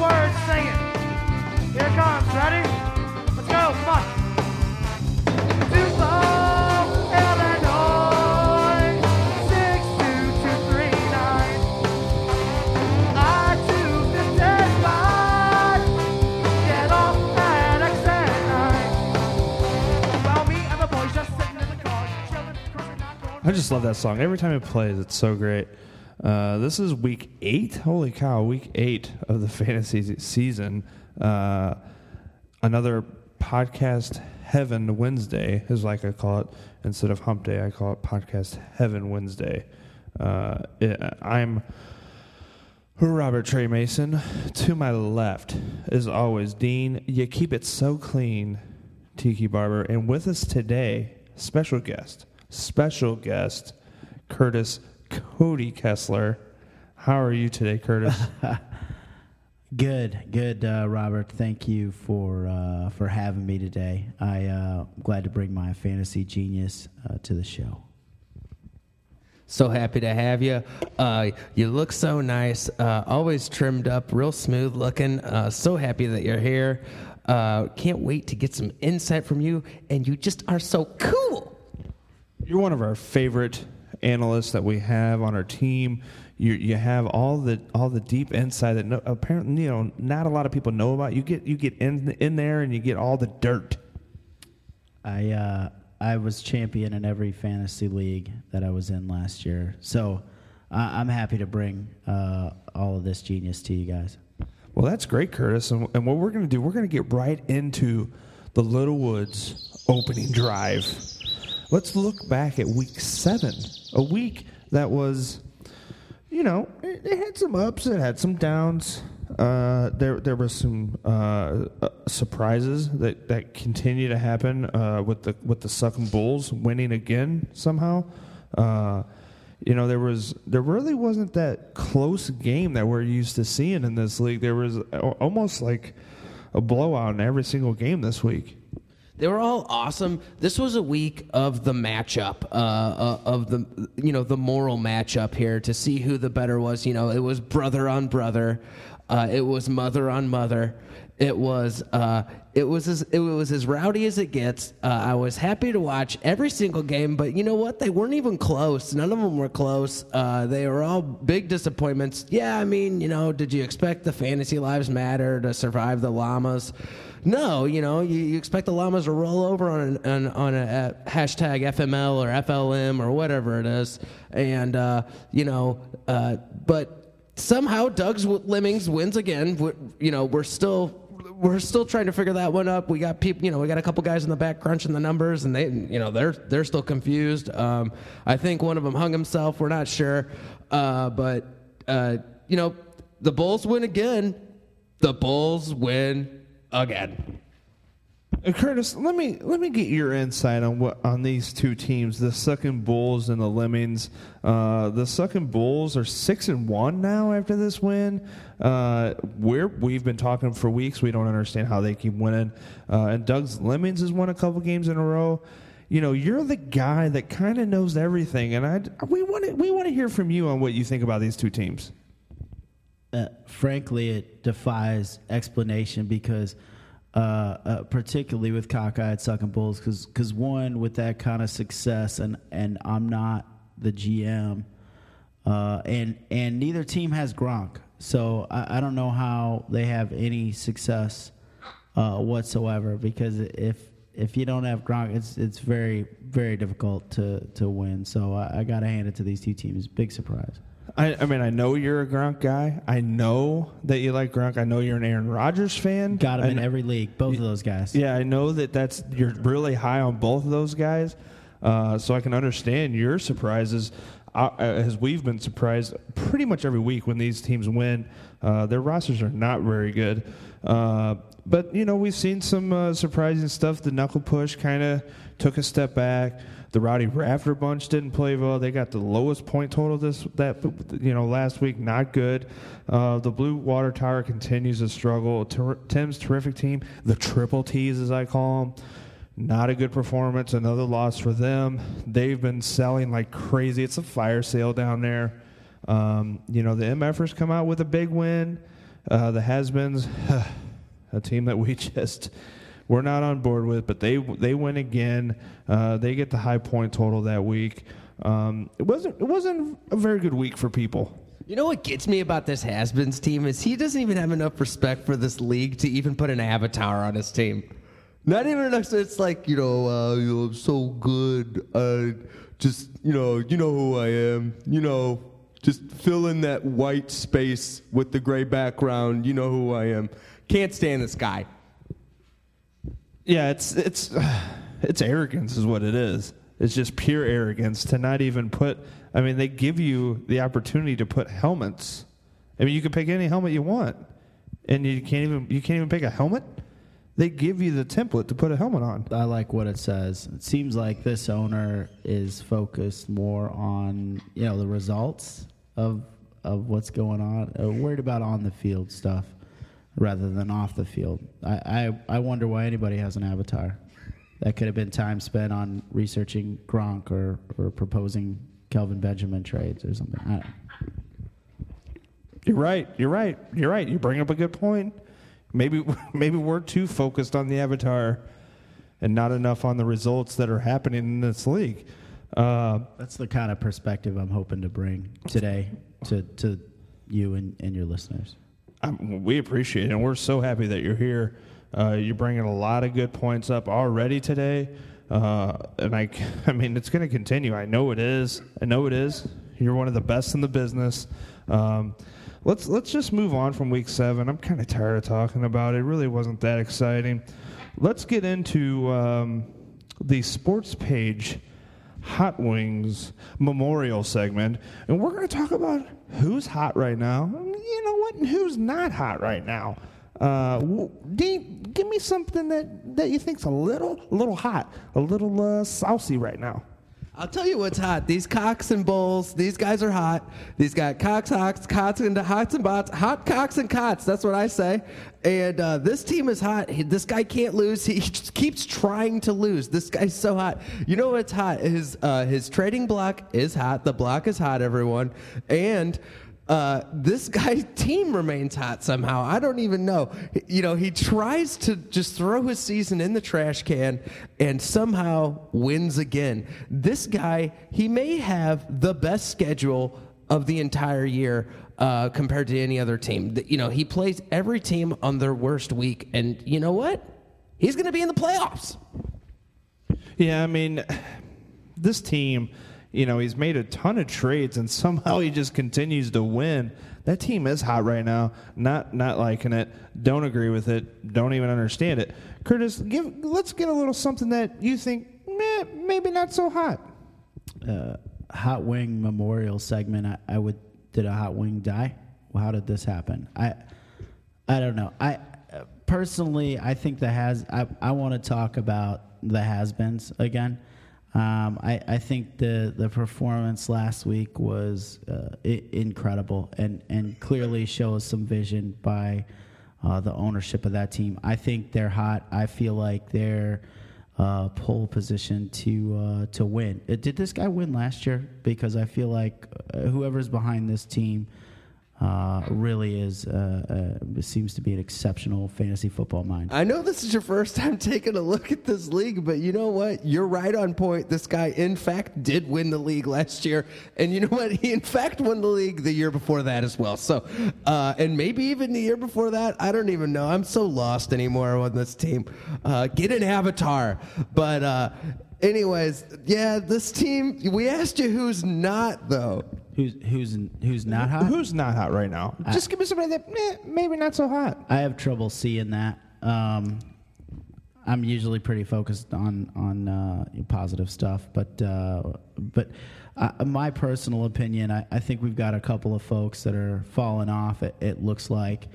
words, sing it. Here it comes, ready? Let's go, come on. Dupo, Illinois, 62239. I-255, get off at exit 9. Well, me and the boys just sitting in the car, chilling, cruising, not going I just love that song. Every time it plays, it's so great. Uh, this is week eight. Holy cow, week eight of the fantasy season. Uh, another podcast heaven Wednesday is like I call it. Instead of hump day, I call it podcast heaven Wednesday. Uh, I'm Robert Trey Mason. To my left, as always, Dean. You keep it so clean, Tiki Barber. And with us today, special guest, special guest, Curtis Cody Kessler. How are you today, Curtis? Good, good, uh, Robert. Thank you for uh, for having me today. I uh, am glad to bring my fantasy genius uh, to the show. So happy to have you. Uh, you look so nice, uh, always trimmed up, real smooth looking. Uh, so happy that you're here. Uh, can't wait to get some insight from you, and you just are so cool. You're one of our favorite analysts that we have on our team. You you have all the all the deep insight that no, apparently you know not a lot of people know about. You get you get in in there and you get all the dirt. I uh, I was champion in every fantasy league that I was in last year, so I I'm happy to bring uh, all of this genius to you guys. Well, that's great, Curtis. And, and what we're going to do, we're going to get right into the Little Woods opening drive. Let's look back at week seven, a week that was, you know, it, it had some ups, it had some downs. Uh, there, there were some uh, uh, surprises that, that continue to happen uh, with the with the Sucking Bulls winning again somehow. Uh, you know there was there really wasn't that close game that we're used to seeing in this league. There was almost like a blowout in every single game this week. They were all awesome. This was a week of the matchup, uh, uh, of the you know the moral matchup here to see who the better was. You know, it was brother on brother, uh, it was mother on mother, it was uh, it was as, it was as rowdy as it gets. Uh, I was happy to watch every single game, but you know what? They weren't even close. None of them were close. Uh, they were all big disappointments. Yeah, I mean, you know, did you expect the fantasy lives matter to survive the llamas? No, you know, you, you expect the llamas to roll over on an, an, on a, hashtag FML or FLM or whatever it is, and uh, you know, uh, but somehow Doug's Lemmings wins again. we you know, we're still we're still trying to figure that one up. We got people, you know, we got a couple guys in the back crunching the numbers, and they, you know, they're they're still confused. Um, I think one of them hung himself. We're not sure, uh, but uh, you know, the Bulls win again. The Bulls win again. Uh, Curtis, let me let me get your insight on what on these two teams, the Sucking Bulls and the Lemmings. Uh, the Sucking Bulls are six and one now after this win. Uh, we're we've been talking for weeks. We don't understand how they keep winning. Uh, and Doug's Lemmings has won a couple games in a row. You know, you're the guy that kind of knows everything, and I we want to we want to hear from you on what you think about these two teams. uh, frankly, it defies explanation because, uh, uh, particularly with cockeyed sucking bulls, because one with that kind of success, and and I'm not the GM, uh, and and neither team has Gronk, so I, I don't know how they have any success uh, whatsoever. Because if if you don't have Gronk, it's it's very very difficult to to win. So I, I got to hand it to these two teams. Big surprise. I, I mean, I know you're a Gronk guy. I know that you like Gronk. I know you're an Aaron Rodgers fan. Got him I in every league, both of those guys. Yeah, I know that that's you're really high on both of those guys. Uh, so I can understand your surprises. Uh, as we've been surprised pretty much every week when these teams win. Uh, their rosters are not very good. Uh, but, you know, we've seen some uh, surprising stuff. The knuckle push kind of took a step back. The Rowdy Rafter bunch didn't play well. They got the lowest point total this that you know last week. Not good. Uh, the Blue Water Tower continues to struggle. Ter- Tim's terrific team, the Triple T's as I call them, not a good performance. Another loss for them. They've been selling like crazy. It's a fire sale down there. Um, you know the MFers come out with a big win. Uh, the Has-Beens, a team that we just we're not on board with, but they they win again. Uh, they get the high point total that week. Um, it wasn't it wasn't a very good week for people. You know what gets me about this has-beens team is he doesn't even have enough respect for this league to even put an avatar on his team. Not even enough. So it's like you know, uh, you know, I'm so good. Uh, just you know, you know who I am. You know, just fill in that white space with the gray background. You know who I am. Can't stand this guy. Yeah, it's it's it's arrogance is what it is. It's just pure arrogance to not even put. I mean, they give you the opportunity to put helmets. I mean, you can pick any helmet you want, and you can't even you can't even pick a helmet. They give you the template to put a helmet on. I like what it says. It seems like this owner is focused more on you know the results of of what's going on, uh, worried about on the field stuff rather than off the field. I, I I wonder why anybody has an avatar. That could have been time spent on researching Gronk or or proposing Kelvin Benjamin trades or something. I don't. You're right. You're right. You're right. You bring up a good point. Maybe maybe we're too focused on the avatar and not enough on the results that are happening in this league. Uh, That's the kind of perspective I'm hoping to bring today to to you and, and your listeners. Um, we appreciate it, and we're so happy that you're here. Uh, you're bringing a lot of good points up already today, uh, and I, I mean, it's going to continue. I know it is. I know it is. You're one of the best in the business. Um, let's let's just move on from week seven. I'm kind of tired of talking about it. It really wasn't that exciting. Let's get into um, the sports page Hot Wings Memorial segment, and we're going to talk about who's hot right now. You know what? And who's not hot right now? Uh, give me something that, that you think's a little, a little hot, a little uh, saucy right now. I'll tell you what's hot. These cocks and bulls, these guys are hot. These got cocks, hocks, cots, and hots and bots. Hot cocks and cots. That's what I say. And uh, this team is hot. This guy can't lose. He keeps trying to lose. This guy's so hot. You know what's hot? His uh, his trading block is hot. The block is hot. Everyone and. Uh, this guy's team remains hot somehow. I don't even know. You know, he tries to just throw his season in the trash can and somehow wins again. This guy, he may have the best schedule of the entire year uh, compared to any other team. You know, he plays every team on their worst week, and you know what? He's going to be in the playoffs. Yeah, I mean, this team, you know, he's made a ton of trades and somehow he just continues to win. That team is hot right now. Not not liking it. Don't agree with it. Don't even understand it. Curtis, give let's get a little something that you think meh, maybe not so hot. uh, hot wing memorial segment, I, I would did a hot wing die? Well, how did this happen? I I don't know. I personally, I think the has. I I want to talk about the has-beens again. Um, I, I think the, the performance last week was uh, I- incredible and, and clearly shows some vision by uh, the ownership of that team. I think they're hot. I feel like they're uh, pole position to uh, to win. Uh, did this guy win last year? Because I feel like uh, whoever's behind this team uh, really is uh, uh, seems to be an exceptional fantasy football mind. I know this is your first time taking a look at this league, but you know what? You're right on point. This guy, in fact, did win the league last year. And you know what? He, in fact, won the league the year before that as well. So, uh, and maybe even the year before that. I don't even know. I'm so lost anymore on this team. Uh, get an avatar. But, anyways, yeah, this team, we asked you who's not, though. Who's who's who's not hot? Who's not hot right now? Just give me somebody that meh, maybe not so hot. I have trouble seeing that. Um, I'm usually pretty focused on on uh, positive stuff, but uh, but uh, my personal opinion, I, I think we've got a couple of folks that are falling off. It, it looks like,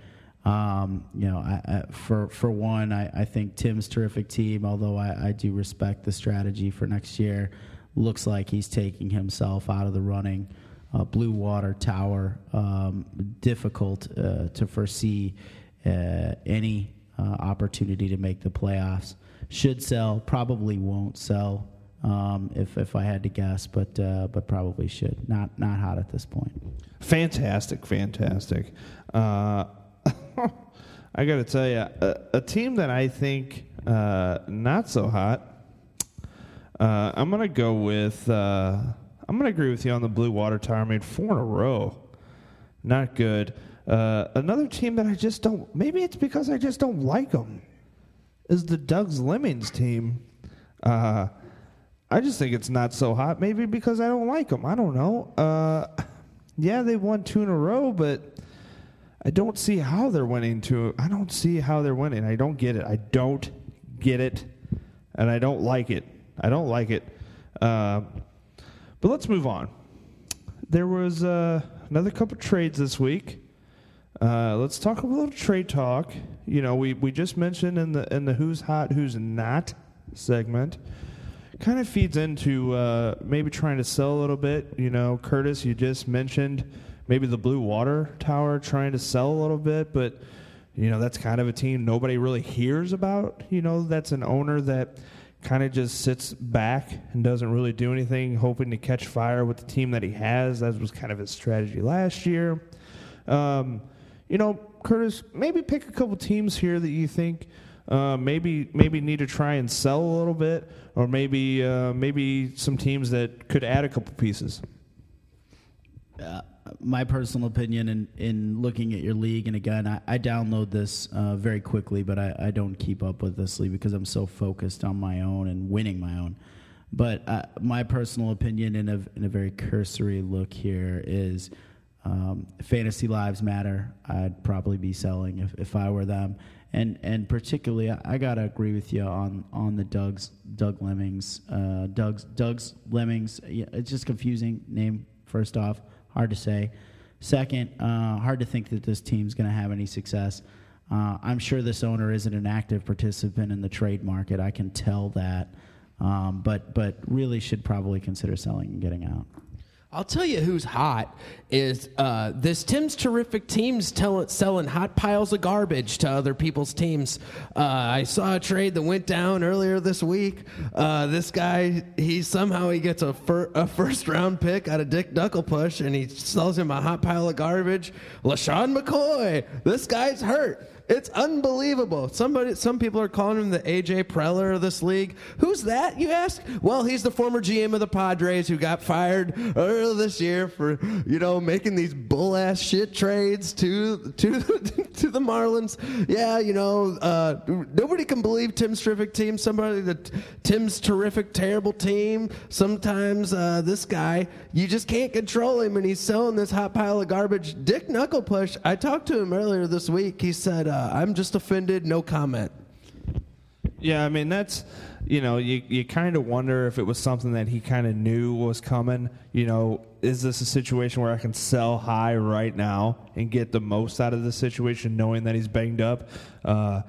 um, you know, I, I, for for one, I, I think Tim's terrific team. Although I, I do respect the strategy for next year, looks like he's taking himself out of the running. Uh, Blue Water Tower, um, difficult uh, to foresee uh, any uh, opportunity to make the playoffs. Should sell, probably won't sell. Um, if if I had to guess, but uh, but probably should. Not not hot at this point. Fantastic, fantastic. I got to tell you, a, a team that I think uh, not so hot. Uh, I'm gonna go with. Uh, I'm gonna agree with you on the Blue Water Tower. I mean, four in a row, not good. Uh, another team that I just don't. Maybe it's because I just don't like them. Is the Doug's Lemmings team? Uh, I just think it's not so hot. Maybe because I don't like them. I don't know. Uh, yeah, they won two in a row, but I don't see how they're winning two. I don't see how they're winning. I don't get it. I don't get it, and I don't like it. I don't like it. Uh, but let's move on. There was uh, another couple trades this week. Uh, let's talk a little trade talk. You know, we, we just mentioned in the in the who's hot, who's not segment. Kind of feeds into uh, maybe trying to sell a little bit. You know, Curtis, you just mentioned maybe the Blue Water Tower trying to sell a little bit, but you know that's kind of a team nobody really hears about. You know, that's an owner that kind of just sits back and doesn't really do anything, hoping to catch fire with the team that he has. That was kind of his strategy last year. Um, you know, Curtis, maybe pick a couple teams here that you think uh, maybe maybe need to try and sell a little bit, or maybe uh, maybe some teams that could add a couple pieces. Uh, my personal opinion in, in looking at your league, and again, I, I download this uh, very quickly, but I, I don't keep up with this league because I'm so focused on my own and winning my own. But uh, my personal opinion, in a, in a very cursory look here, is um, fantasy lives matter. I'd probably be selling if, if I were them, and and particularly, I, I gotta agree with you on on the Doug's Doug Lemmings, uh, Doug's Doug's Lemmings. Yeah, it's just confusing name. First off, hard to say. Second, uh, hard to think that this team's going to have any success. Uh, I'm sure this owner isn't an active participant in the trade market. I can tell that, um, but but really should probably consider selling and getting out. I'll tell you who's hot is uh, this Tim's terrific teams tell, selling hot piles of garbage to other people's teams. Uh, I saw a trade that went down earlier this week. Uh, this guy, he somehow he gets a, fir- a first round pick out of Dick Knucklepush, and he sells him a hot pile of garbage. LeSean McCoy, this guy's hurt. It's unbelievable. Somebody, some people are calling him the AJ Preller of this league. Who's that, you ask? Well, he's the former GM of the Padres who got fired earlier this year for, you know, making these bull ass shit trades to to to the Marlins. Yeah, you know, uh, nobody can believe Tim's terrific team. Somebody that Tim's terrific terrible team. Sometimes uh, this guy, you just can't control him, and he's selling this hot pile of garbage. Dick Knucklepush. I talked to him earlier this week. He said. Uh, I'm just offended. No comment. Yeah, I mean that's you know you you kind of wonder if it was something that he kind of knew was coming. You know, is this a situation where I can sell high right now and get the most out of the situation, knowing that he's banged up? Uh,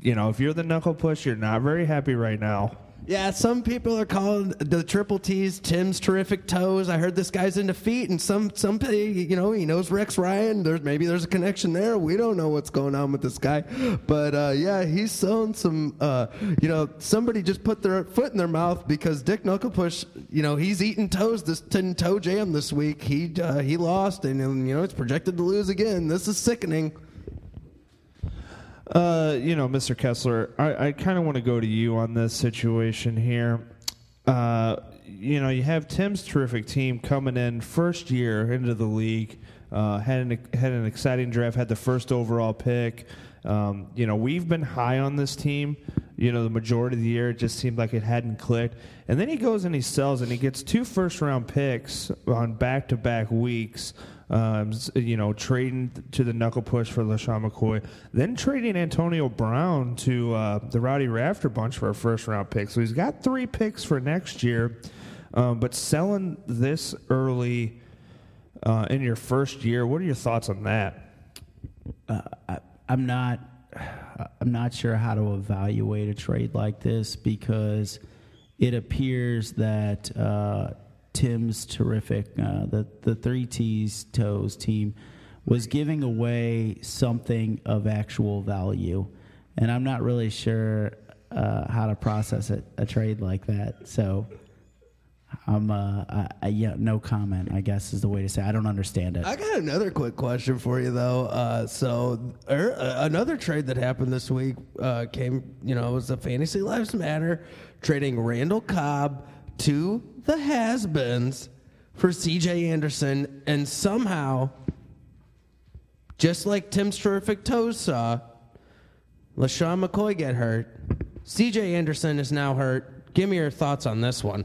you know, if you're the knuckle push, you're not very happy right now. Yeah, some people are calling the triple T's Tim's terrific toes. I heard this guy's into feet, and some somebody, you know, he knows Rex Ryan. There's maybe there's a connection there. We don't know what's going on with this guy, but uh, yeah, he's selling some. Uh, you know, somebody just put their foot in their mouth because Dick Knucklepush, you know, he's eating toes this tin toe jam this week. He uh, he lost, and you know, it's projected to lose again. This is sickening. Uh, you know, Mr. Kessler, I, I kind of want to go to you on this situation here. Uh, you know, you have Tim's terrific team coming in first year into the league, uh, had an had an exciting draft, had the first overall pick. Um, you know, we've been high on this team. You know, the majority of the year, it just seemed like it hadn't clicked. And then he goes and he sells, and he gets two first round picks on back to back weeks um, you know, trading to the knuckle push for LeSean McCoy, then trading Antonio Brown to uh, the Rowdy Rafter bunch for a first round pick. So he's got three picks for next year, um, but selling this early uh, in your first year, what are your thoughts on that? Uh, I, I'm not. I'm not sure how to evaluate a trade like this because it appears that uh, Tim's terrific, uh, the the three T's toes team was giving away something of actual value, and I'm not really sure uh, how to process it, a trade like that. So, I'm uh, I, I, yeah, no comment. I guess is the way to say. It. I don't understand it. I got another quick question for you though. Uh, so er, uh, another trade that happened this week uh, came, you know, it was the Fantasy Lives Matter trading Randall Cobb to the Has-Beens for C.J. Anderson, and somehow, just like Tim's terrific toes saw, LeSean McCoy get hurt. C.J. Anderson is now hurt. Give me your thoughts on this one.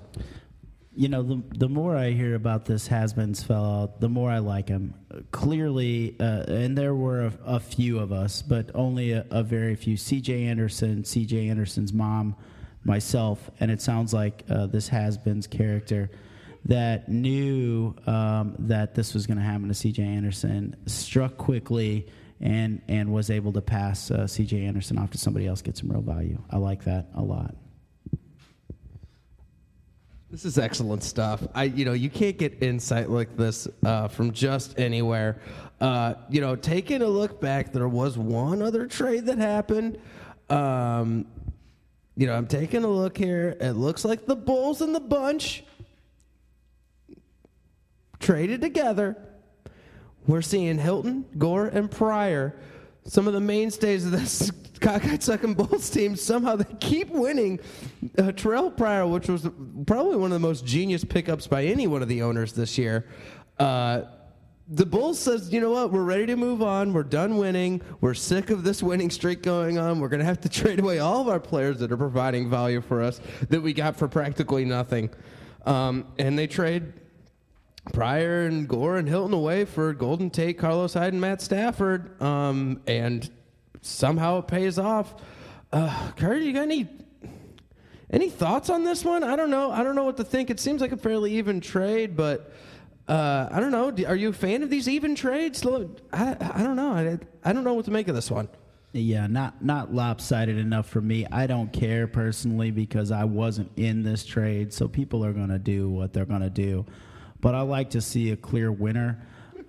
you know, the the more I hear about this has-beens fellow, the more I like him. Clearly, uh, and there were a, a few of us, but only a, a very few. C.J. Anderson, C.J. Anderson's mom, myself, and it sounds like uh, this has-beens character that knew um, that this was going to happen to C.J. Anderson struck quickly. And, and was able to pass uh, C.J. Anderson off to somebody else, get some real value. I like that a lot. This is excellent stuff. I, you know, you can't get insight like this uh, from just anywhere. Uh, you know, taking a look back, there was one other trade that happened. Um, you know, I'm taking a look here. It looks like the Bulls and the bunch traded together. We're seeing Hilton, Gore, and Pryor, some of the mainstays of this cockeyed sucking Bulls team. Somehow they keep winning. Uh, Terrelle Pryor, which was probably one of the most genius pickups by any one of the owners this year. Uh, the Bulls says, you know what, we're ready to move on. We're done winning. We're sick of this winning streak going on. We're going to have to trade away all of our players that are providing value for us that we got for practically nothing. Um, and they trade Pryor and Gore and Hilton away for Golden Tate, Carlos Hyde, and Matt Stafford, um, and somehow it pays off. Uh, Kurt, you got any any thoughts on this one? I don't know. I don't know what to think. It seems like a fairly even trade, but uh, I don't know. Are you a fan of these even trades? I, I don't know. I, I don't know what to make of this one. Yeah, not not lopsided enough for me. I don't care personally because I wasn't in this trade, so people are going to do what they're going to do. But I like to see a clear winner.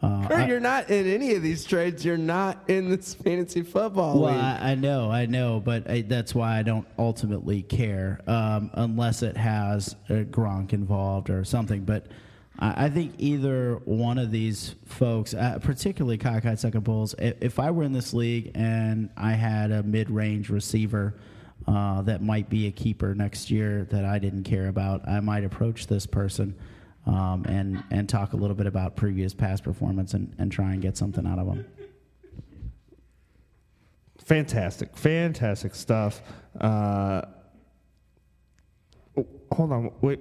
Uh, Kurt, I- you're not in any of these trades. You're not in this fantasy football well, league. I, I know, I know, but I, that's why I don't ultimately care um, unless it has a Gronk involved or something. But I, think either one of these folks, uh, particularly Cockeyed Sucking Bulls, if, if I were in this league and I had a mid-range receiver uh, that might be a keeper next year that I didn't care about, I might approach this person. Um, and and talk a little bit about previous past performance and, and try and get something out of them. Fantastic, fantastic stuff. Uh, oh, hold on, wait.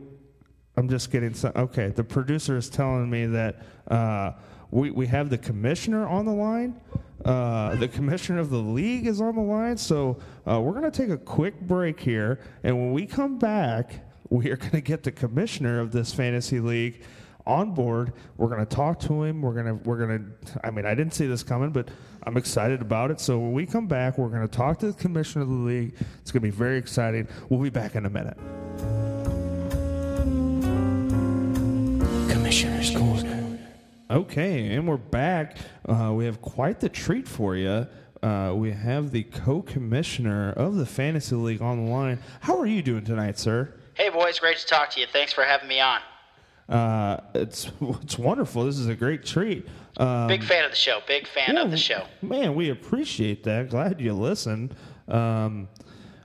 I'm just getting some. Okay, the producer is telling me that uh, we we have the commissioner on the line. Uh, the commissioner of the league is on the line, so uh, we're going to take a quick break here, and when we come back, we are going to get the commissioner of this fantasy league on board. We're going to talk to him. We're going to we're going to. I mean, I didn't see this coming, but I'm excited about it. So when we come back, we're going to talk to the commissioner of the league. It's going to be very exciting. We'll be back in a minute. Okay, and we're back. Uh, we have quite the treat for you. Uh, we have the co-commissioner of the fantasy league on the line. How are you doing tonight, sir? Hey, boys, great to talk to you. Thanks for having me on. Uh, it's it's wonderful. This is a great treat. Um, Big fan of the show. Big fan of the show. Man, we appreciate that. Glad you listened. Um,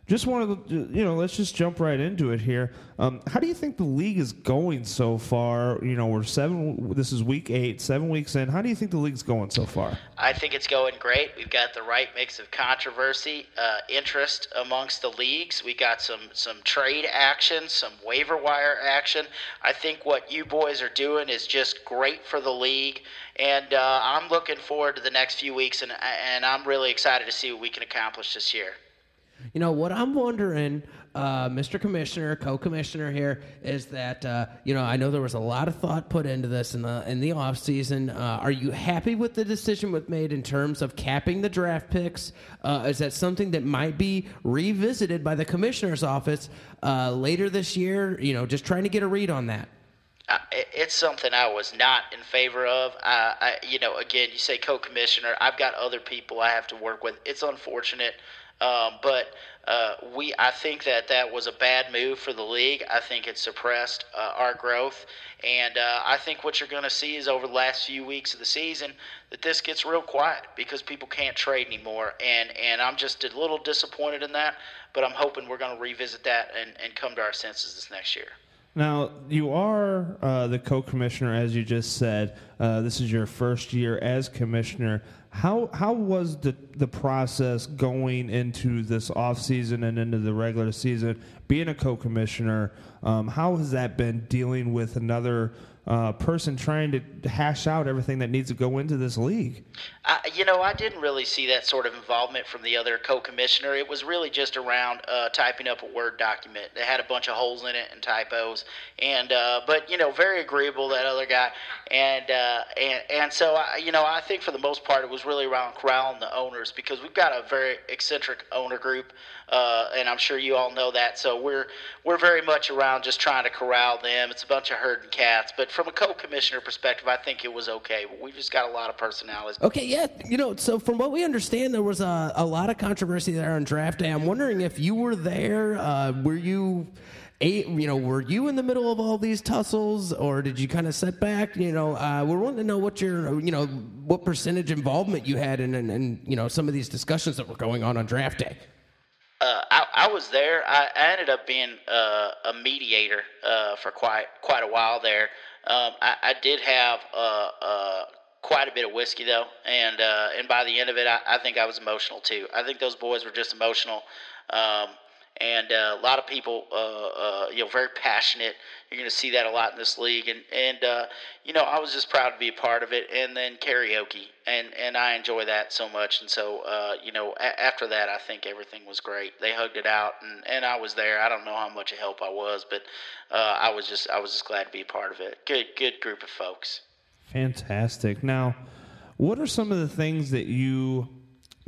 just wanted to, you know, let's just jump right into it here. Um, how do you think the league is going so far? You know, we're seven. This is week eight, seven weeks in. How do you think the league's going so far? I think it's going great. We've got the right mix of controversy, uh, interest amongst the leagues. We got some some trade action, some waiver wire action. I think what you boys are doing is just great for the league, and uh, I'm looking forward to the next few weeks, and and I'm really excited to see what we can accomplish this year. You know what I'm wondering, uh, Mr. Commissioner, co-commissioner here, is that uh, you know I know there was a lot of thought put into this in the in the off season. Uh, are you happy with the decision was made in terms of capping the draft picks? Uh, is that something that might be revisited by the commissioner's office uh, later this year? You know, just trying to get a read on that. Uh, it's something I was not in favor of. I, you know, again, you say co-commissioner. I've got other people I have to work with. It's unfortunate. Um, but uh, we, I think that that was a bad move for the league. I think it suppressed uh, our growth, and uh, I think what you're going to see is over the last few weeks of the season that this gets real quiet because people can't trade anymore, and and I'm just a little disappointed in that. But I'm hoping we're going to revisit that and, and come to our senses this next year. Now, you are uh, the co commissioner, as you just said. Uh, this is your first year as commissioner. How, how was the, the process going into this off season and into the regular season? Being a co commissioner, um, how has that been dealing with another uh, person trying to hash out everything that needs to go into this league? I, you know, I didn't really see that sort of involvement from the other co-commissioner. It was really just around uh, typing up a Word document that had a bunch of holes in it and typos. And uh, but you know, very agreeable that other guy. And uh, and and so I, you know, I think for the most part it was really around corralling the owners because we've got a very eccentric owner group. Uh, and I'm sure you all know that. So we're we're very much around just trying to corral them. It's a bunch of herding cats, but from a co-commissioner perspective, I think it was okay. We've just got a lot of personalities. Okay, yeah, you know, so from what we understand, there was a, a lot of controversy there on draft day. I'm wondering if you were there. Uh, were you, a, you know, were you in the middle of all these tussles, or did you kind of set back? You know, uh, we're wanting to know what your, you know, what percentage involvement you had in, in, in you know, some of these discussions that were going on on draft day. Uh, I, I was there. I, I ended up being uh, a mediator uh, for quite quite a while there. Um, I, I did have uh, uh, quite a bit of whiskey though, and uh, and by the end of it, I, I think I was emotional too. I think those boys were just emotional. Um, and uh, a lot of people, uh, uh, you know, very passionate. You're going to see that a lot in this league, and and uh, you know, I was just proud to be a part of it. And then karaoke, and and I enjoy that so much. And so, uh, you know, a- after that, I think everything was great. They hugged it out, and, and I was there. I don't know how much of help I was, but uh, I was just I was just glad to be a part of it. Good good group of folks. Fantastic. Now, what are some of the things that you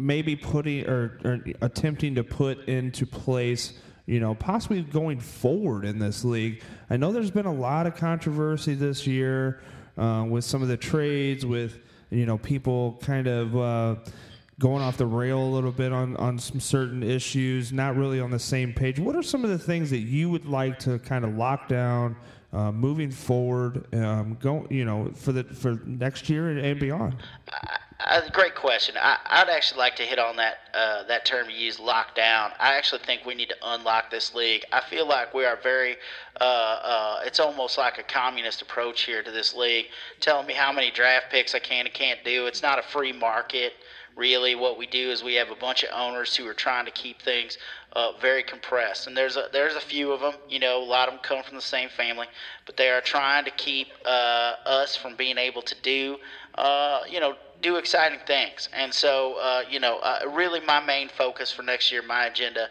maybe putting or, or attempting to put into place? You know, possibly going forward in this league. I know there's been a lot of controversy this year uh, with some of the trades, with you know people kind of uh, going off the rail a little bit on on some certain issues, not really on the same page. What are some of the things that you would like to kind of lock down? Uh, moving forward, um, go you know for the for next year and, and beyond. Uh, great question. I, I'd actually like to hit on that uh, that term you use, lockdown. I actually think we need to unlock this league. I feel like we are very. Uh, uh, it's almost like a communist approach here to this league, telling me how many draft picks I can and can't do. It's not a free market really what we do is we have a bunch of owners who are trying to keep things uh, very compressed and there's a there's a few of them you know a lot of them come from the same family but they are trying to keep uh, us from being able to do you know do exciting things and so uh, you know uh, really my main focus for next year my agenda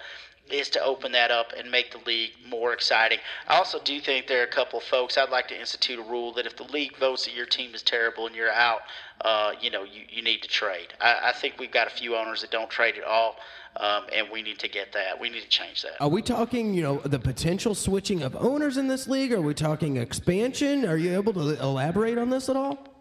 is to open that up and make the league more exciting. I also do think there are a couple of folks. I'd like to institute a rule that if the league votes that your team is terrible and you're out, uh, you know, you, you need to trade. I, I think we've got a few owners that don't trade at all, um, and we need to get that. We need to change that. Are we talking, you know, the potential switching of owners in this league? Are we talking expansion? Are you able to elaborate on this at all?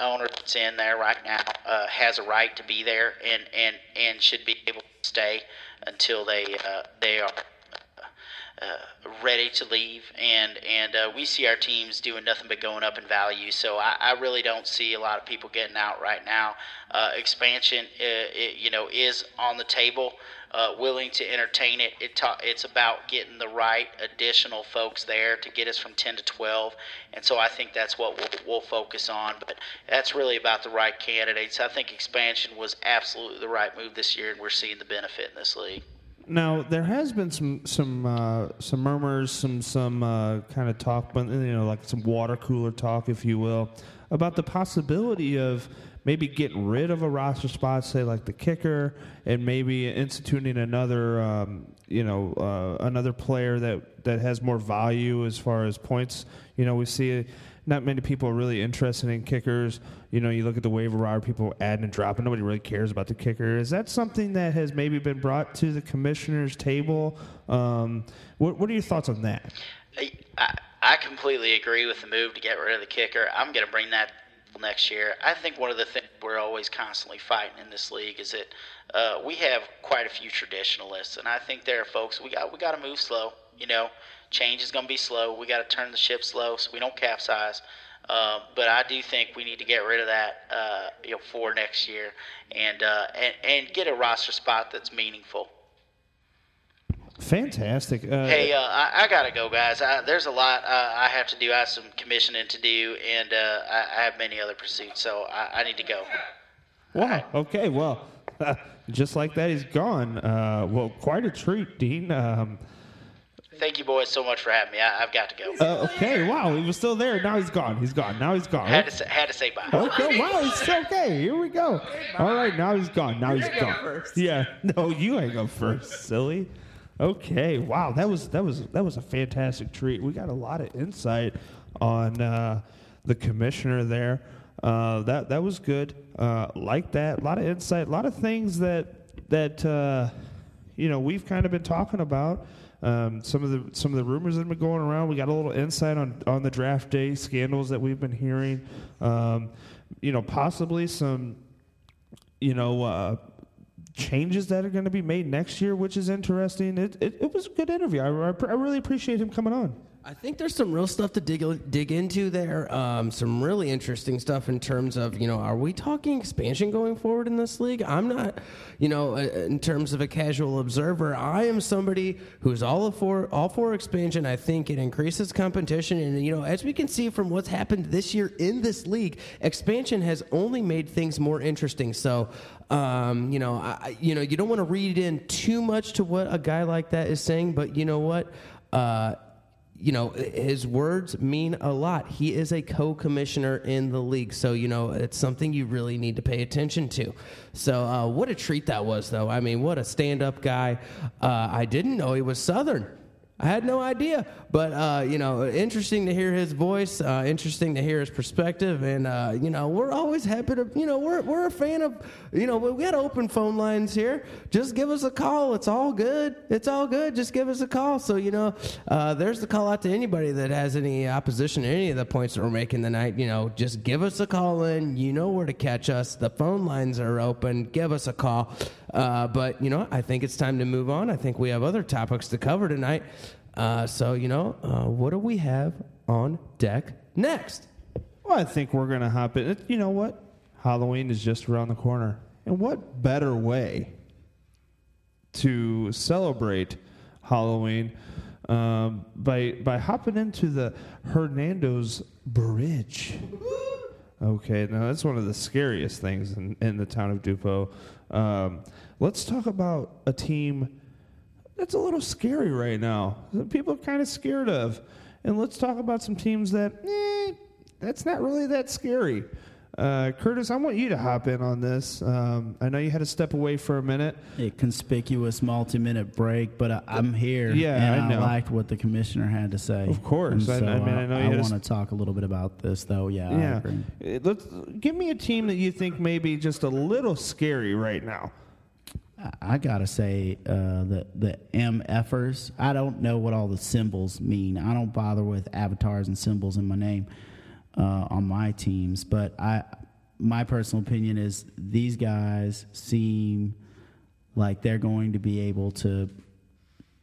Owner that's in there right now uh, has a right to be there and, and, and should be able to stay until they uh, they are uh, ready to leave. And and uh, we see our teams doing nothing but going up in value. So I, I really don't see a lot of people getting out right now. Uh, expansion, uh, it, you know, is on the table. Uh, willing to entertain it. it ta- it's about getting the right additional folks there to get us from 10 to 12. And so I think that's what we'll, we'll focus on. But that's really about the right candidates. I think expansion was absolutely the right move this year, and we're seeing the benefit in this league. Now there has been some some uh, some murmurs, some some uh, kind of talk, but you know, like some water cooler talk, if you will, about the possibility of maybe getting rid of a roster spot, say like the kicker, and maybe instituting another, um, you know, uh, another player that that has more value as far as points. You know, we see not many people are really interested in kickers. You know, you look at the waiver wire, people adding and dropping. Nobody really cares about the kicker. Is that something that has maybe been brought to the commissioner's table? Um, what, what are your thoughts on that? I, I completely agree with the move to get rid of the kicker. I'm going to bring that next year. I think one of the things we're always constantly fighting in this league is that uh, we have quite a few traditionalists, and I think there are folks we got we got to move slow. You know, change is going to be slow. We got to turn the ship slow so we don't capsize. Uh, but I do think we need to get rid of that, uh, you know, for next year, and uh, and and get a roster spot that's meaningful. Fantastic. Uh, Hey, uh, I, I gotta go, guys. I, there's a lot uh, I have to do. I have some commissioning to do, and uh, I, I have many other pursuits, so I, I need to go. Wow. Okay. Well, just like that, he's gone. Uh, well, quite a treat, Dean. Um, Thank you, boys, so much for having me. I, I've got to go. uh, okay. Wow. He was still there. Now he's gone. He's gone. Now he's gone. had to say, had to say bye. Okay, wow, it's okay. Here we go. All right, now he's gone. Now he's gone. Yeah, no, you ain't go first, silly. Okay, wow, that was that was that was a fantastic treat. We got a lot of insight on uh, the commissioner there. Uh, that that was good. Uh, like that, a lot of insight, a lot of things that that uh, you know we've kind of been talking about. Um, some of the some of the rumors that have been going around. We got a little insight on on the draft day scandals that we've been hearing. Um, you know, possibly some you know uh, changes that are going to be made next year, which is interesting. It it, it was a good interview. I, I, I really appreciate him coming on. I think there's some real stuff to dig dig into there. Um, some really interesting stuff in terms of you know, are we talking expansion going forward in this league? I'm not, you know, uh, in terms of a casual observer, I am somebody who's all for all for expansion. I think it increases competition, and you know, as we can see from what's happened this year in this league, expansion has only made things more interesting. So. Um, you know, I, you know, you don't want to read in too much to what a guy like that is saying, but you know what? Uh, you know, his words mean a lot. He is a co commissioner in the league. So, you know, it's something you really need to pay attention to. So, uh, what a treat that was, though. I mean, what a stand up guy. Uh, I didn't know he was Southern. I had no idea, but uh, you know, interesting to hear his voice. Uh, interesting to hear his perspective, and uh, you know, we're always happy to. You know, we're we're a fan of. You know, we got open phone lines here. Just give us a call. It's all good. It's all good. Just give us a call. So you know, uh, there's the call out to anybody that has any opposition to any of the points that we're making tonight. You know, just give us a call in. You know where to catch us. The phone lines are open. Give us a call. Uh, but you know, I think it's time to move on. I think we have other topics to cover tonight. Uh, so, you know, uh, what do we have on deck next? Well, I think we're going to hop in. It- You know what? Halloween is just around the corner. And what better way to celebrate Halloween um, by, by hopping into the Hernando's Bridge? Okay, now that's one of the scariest things in, in the town of Dupo. Um, let's talk about a team that's a little scary right now. People are kind of scared of. And let's talk about some teams that, eh, that's not really that scary. Uh, Curtis, I want you to hop in on this. Um, I know you had to step away for a minute. A conspicuous multi-minute break, but I, I'm here. Yeah, and I I, liked what the commissioner had to say. Of course. I- I mean, I know you had to want to talk a little bit about this, though. Yeah, I yeah. Uh, let's give me a team that you think may be just a little scary right now. I- gotta say, uh, the the MFers. I don't know what all the symbols mean. I don't bother with avatars and symbols in my name uh, on my teams. But I, my personal opinion is these guys seem like they're going to be able to,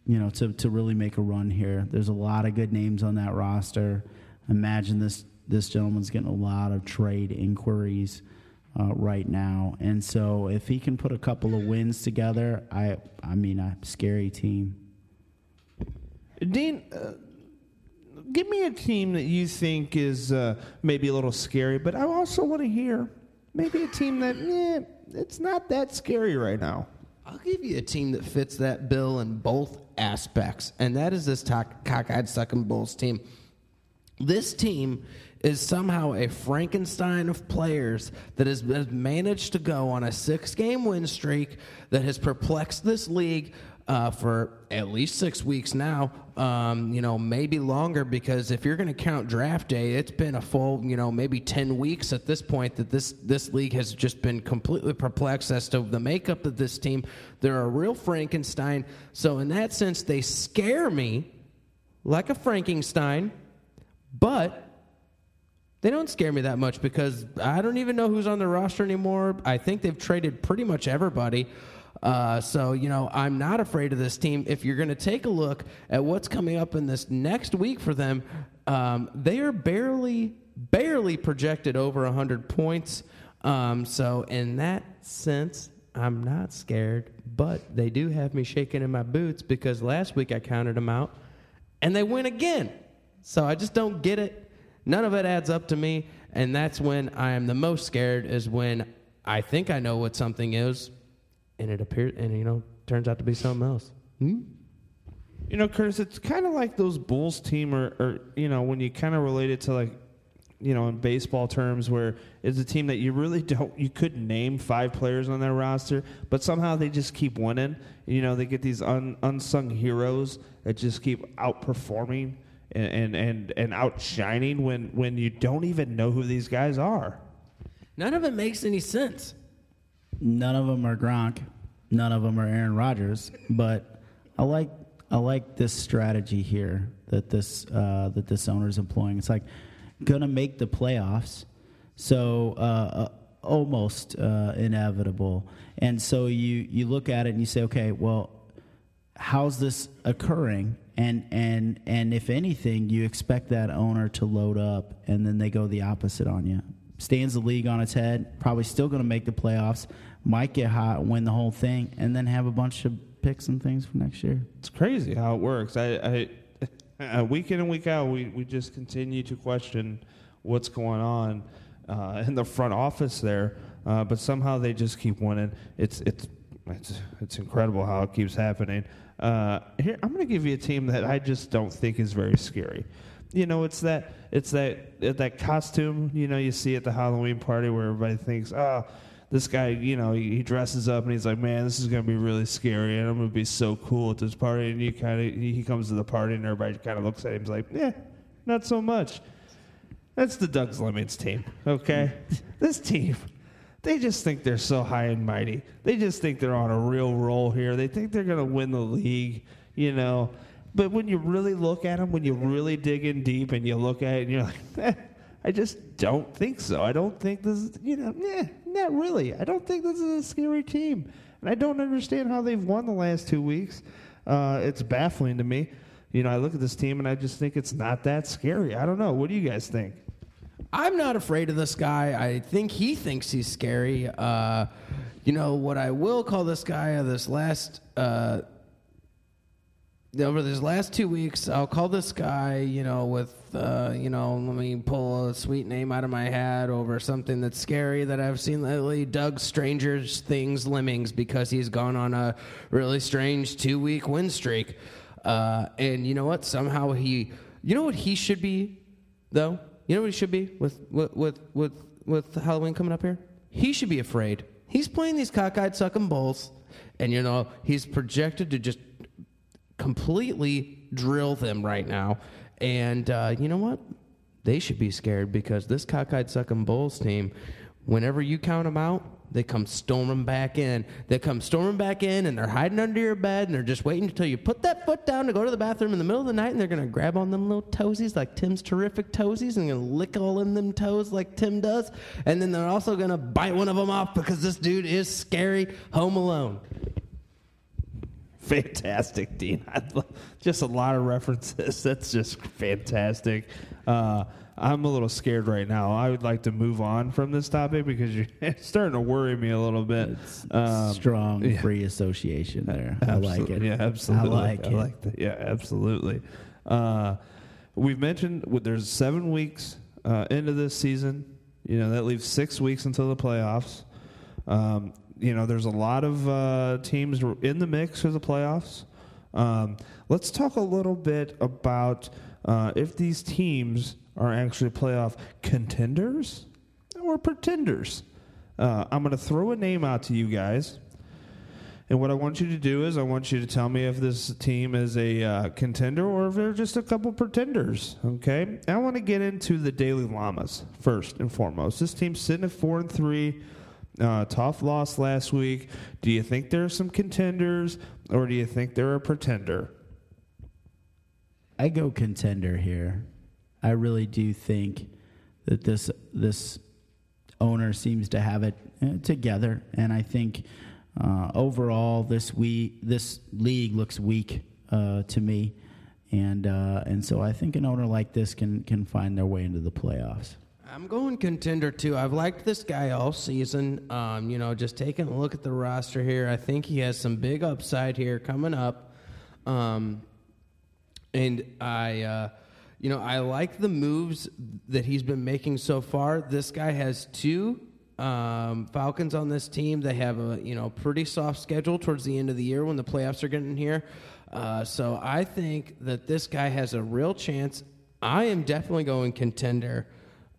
you know, to to really make a run here. There's a lot of good names on that roster. Imagine this this gentleman's getting a lot of trade inquiries uh, right now, and so if he can put a couple of wins together, I I mean a scary team. Dean, uh, give me a team that you think is uh, maybe a little scary, but I also want to hear maybe a team that eh, it's not that scary right now. I'll give you a team that fits that bill in both aspects, and that is this cock- cockeyed sucking bulls team. This team is somehow a Frankenstein of players that has, managed to go on a six-game win streak that has perplexed this league uh, for at least six weeks now. Um, you know, maybe longer because if you're going to count draft day, it's been a full, you know, maybe ten weeks at this point that this this league has just been completely perplexed as to the makeup of this team. They're a real Frankenstein. So in that sense, they scare me like a Frankenstein, but they don't scare me that much because I don't even know who's on the roster anymore. I think they've traded pretty much everybody. Uh, so, you know, I'm not afraid of this team. If you're going to take a look at what's coming up in this next week for them, um, they are barely, barely projected over 100 points. Um, so, in that sense, I'm not scared, but they do have me shaking in my boots because last week I counted them out and they win again. So I just don't get it. None of it adds up to me. And that's when I am the most scared is when I think I know what something is and it appears, and you know, turns out to be something else. Hmm? You know, Curtis, it's kind of like those Bulls team, or, or you know, when you kind of relate it to like, you know, in baseball terms, where it's a team that you really don't, you could name five players on their roster, but somehow they just keep winning. You know, they get these un, unsung heroes that just keep outperforming and and and, and outshining when when you don't even know who these guys are. None of it makes any sense. None of them are Gronk. None of them are Aaron Rodgers. But I like I like this strategy here that this uh, that this owner is employing. It's like gonna make the playoffs, so uh, uh, almost uh, inevitable. And so you you look at it and you say, okay, well, how's this occurring? And and and if anything, you expect that owner to load up, and then they go the opposite on you. Stands the league on its head. Probably still going to make the playoffs. Might get hot, win the whole thing, and then have a bunch of picks and things for next year. It's crazy how it works. I, I week in and week out, we, we just continue to question what's going on uh, in the front office there, uh, but somehow they just keep winning. It's it's it's it's incredible how it keeps happening. Uh, here, I'm going to give you a team that I just don't think is very scary. You know, it's that it's that that costume. You know, you see at the Halloween party where everybody thinks, oh this guy, you know, he, he dresses up and he's like, man, this is going to be really scary and I'm going to be so cool at this party. And you kind of, he comes to the party and everybody kind of looks at him and is like, yeah, not so much. That's the Doug's Lemmings team, okay? this team, they just think they're so high and mighty. They just think they're on a real roll here. They think they're going to win the league, you know. But when you really look at them, when you really dig in deep and you look at it and you're like, eh, I just don't think so. I don't think this is, you know, yeah, not really. I don't think this is a scary team. And I don't understand how they've won the last two weeks. Uh, it's baffling to me. You know, I look at this team and I just think it's not that scary. I don't know. What do you guys think? I'm not afraid of this guy. I think he thinks he's scary. Uh, you know what I will call this guy this last uh, over these last two weeks, I'll call this guy, you know, with, uh, you know, let me pull a sweet name out of my hat over something that's scary that I've seen lately. Doug Stranger's Things Lemmings because he's gone on a really strange two week win streak. Uh, and you know what? Somehow he, you know what he should be, though? You know what he should be with, with, with, with, Halloween coming up here? He should be afraid. He's playing these cockeyed sucking bulls, and you know, he's projected to just completely drill them right now. And uh, you know what? They should be scared because this cockeyed sucking Bulls team, whenever you count them out, they come storming back in. They come storming back in and they're hiding under your bed and they're just waiting until you put that foot down to go to the bathroom in the middle of the night and they're going to grab on them little toesies like Tim's terrific toesies and going to lick all in them toes like Tim does. And then they're also going to bite one of them off because this dude is scary home alone. Fantastic, Dean. just a lot of references. That's just fantastic. Uh, I'm a little scared right now. I would like to move on from this topic because you're starting to worry me a little bit. It's Um, strong yeah. free association there. I like it. Yeah, absolutely. I like I it. like that. Yeah, absolutely. Uh, we've mentioned there's seven weeks uh, into this season. You know that leaves six weeks until the playoffs. Um, you know there's a lot of uh, teams in the mix for the playoffs. Um, let's talk a little bit about uh, if these teams are actually playoff contenders or pretenders. Uh, I'm going to throw a name out to you guys. And what I want you to do is, I want you to tell me if this team is a uh, contender or if they're just a couple pretenders. Okay, I want to get into the Daily Llamas first and foremost. This team's sitting at four and three. Uh, tough loss last week. Do you think there are some contenders, or do you think they're a pretender? I go contender here. I really do think that this this owner seems to have it uh, together, and I think uh, overall this we this league looks weak uh, to me, and uh, and so I think an owner like this can can find their way into the playoffs. I'm going contender too. I've liked this guy all season. Um, you know, just taking a look at the roster here, I think he has some big upside here coming up. Um, and I, uh, you know, I like the moves that he's been making so far. This guy has two um, Falcons on this team. They have a you know pretty soft schedule towards the end of the year when the playoffs are getting here. Uh, so I think that this guy has a real chance. I am definitely going contender.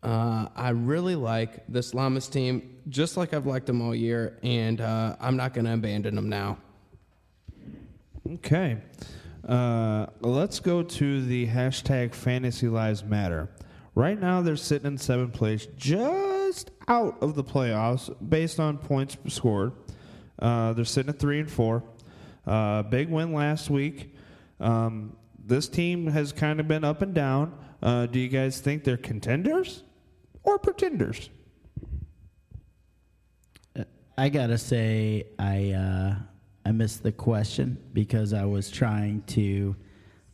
Uh, I really like this Llamas team, just like I've liked them all year, and uh, I'm not going to abandon them now. Okay. Uh, let's go to the hashtag Fantasy Lives Matter. Right now, they're sitting in seventh place, just out of the playoffs based on points scored. Uh, they're sitting at three and four. Uh, big win last week. Um, this team has kind of been up and down. Uh, do you guys think they're contenders or pretenders? I gotta say, I uh, I missed the question because I was trying to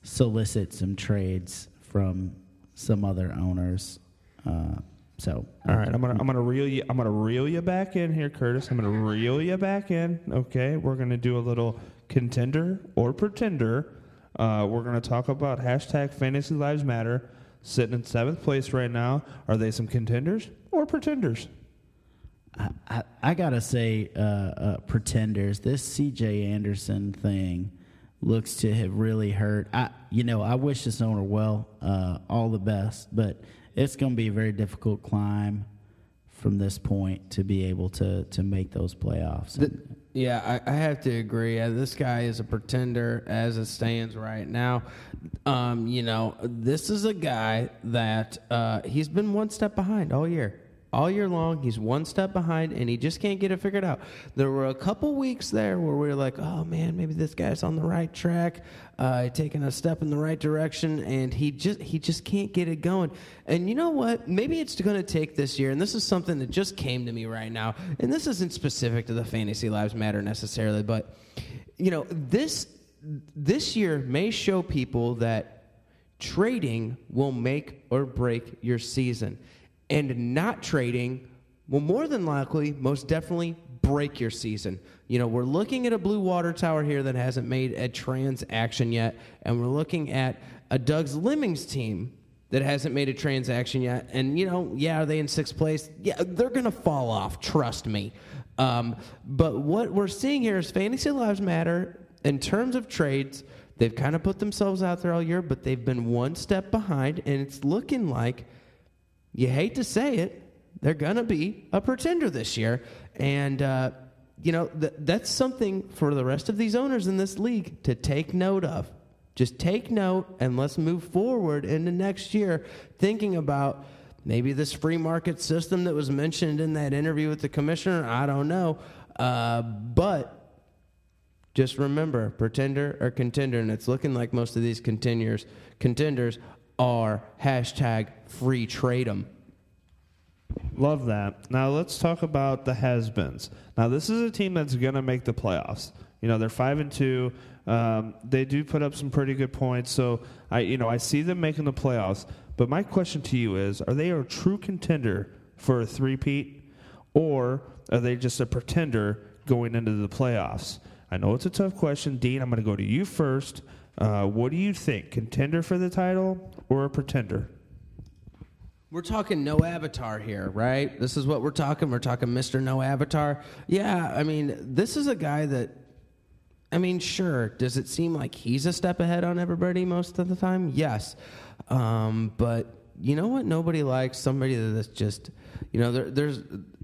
solicit some trades from some other owners. Uh, so, All right, I'm gonna I'm gonna reel you I'm gonna reel you back in here, Curtis. I'm gonna reel you back in. Okay, we're gonna do a little contender or pretender. Uh, we're gonna talk about hashtag Fantasy Lives Matter. Sitting in seventh place right now. Are they some contenders or pretenders? I, I, gotta say, uh, uh, pretenders. This C.J. Anderson thing looks to have really hurt. I, you know, I wish this owner well, uh, all the best, but it's going to be a very difficult climb from this point to be able to to make those playoffs. The- yeah, I, I have to agree. Uh, this guy is a pretender as it stands right now. Um, you know, this is a guy that uh, he's been one step behind all year. All year long, he's one step behind, and he just can't get it figured out. There were a couple weeks there where we were like, "Oh man, maybe this guy's on the right track, uh, taking a step in the right direction," and he just he just can't get it going. And you know what? Maybe it's going to take this year, and this is something that just came to me right now. And this isn't specific to the Fantasy Lives Matter necessarily, but you know, this this year may show people that trading will make or break your season. And not trading will more than likely, most definitely, break your season. You know, we're looking at a Blue Water Tower here that hasn't made a transaction yet, and we're looking at a Doug's Lemmings team that hasn't made a transaction yet. And, you know, yeah, are they in sixth place? Yeah, they're to fall off, trust me. Um, but what we're seeing here is Fantasy Lives Matter in terms of trades. They've kind of put themselves out there all year, but they've been one step behind, and it's looking like you hate to say it, they're going to be a pretender this year. And, uh, you know, th- that's something for the rest of these owners in this league to take note of. Just take note and let's move forward into next year thinking about maybe this free market system that was mentioned in that interview with the commissioner. I don't know. Uh, but just remember, pretender or contender, and it's looking like most of these contenders contenders are hashtag free trade 'em. Love that. Now let's talk about the has-beens. Now this is a team that's going to make the playoffs. You know they're five and two. Um, they do put up some pretty good points. So I, you know, I see them making the playoffs. But my question to you is: Are they a true contender for a three-peat, or are they just a pretender going into the playoffs? I know it's a tough question, Dean. I'm going to go to you first. Uh, what do you think? Contender for the title or a pretender? We're talking no avatar here, right? This is what we're talking. We're talking Mr. No Avatar. Yeah, I mean, this is a guy that, I mean, sure, does it seem like he's a step ahead on everybody most of the time? Yes. Um, but you know what nobody likes? Somebody that's just, you know, there, there's.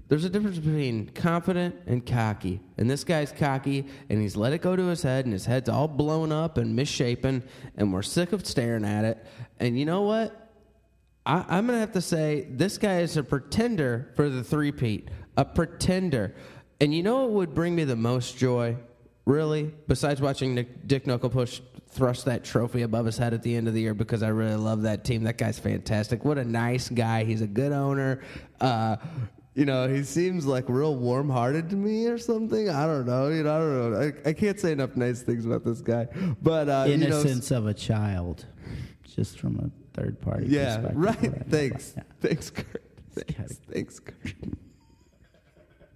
There's a difference between confident and cocky. And this guy's cocky, and he's let it go to his head, and his head's all blown up and misshapen, and we're sick of staring at it. And you know what? I, I'm going to have to say this guy is a pretender for the three-peat. A pretender. And you know what would bring me the most joy, really, besides watching Nick, Dick Knuckle push thrust that trophy above his head at the end of the year because I really love that team. That guy's fantastic. What a nice guy. He's a good owner. Uh, you know, he seems like real warm-hearted to me or something. I don't know. You know, I don't know. I, I can't say enough nice things about this guy. But uh, Innocence you know, of a child, just from a third party. yeah, perspective. right. Thanks, Yeah. thanks, Kurt. Thanks, thanks, Kurt.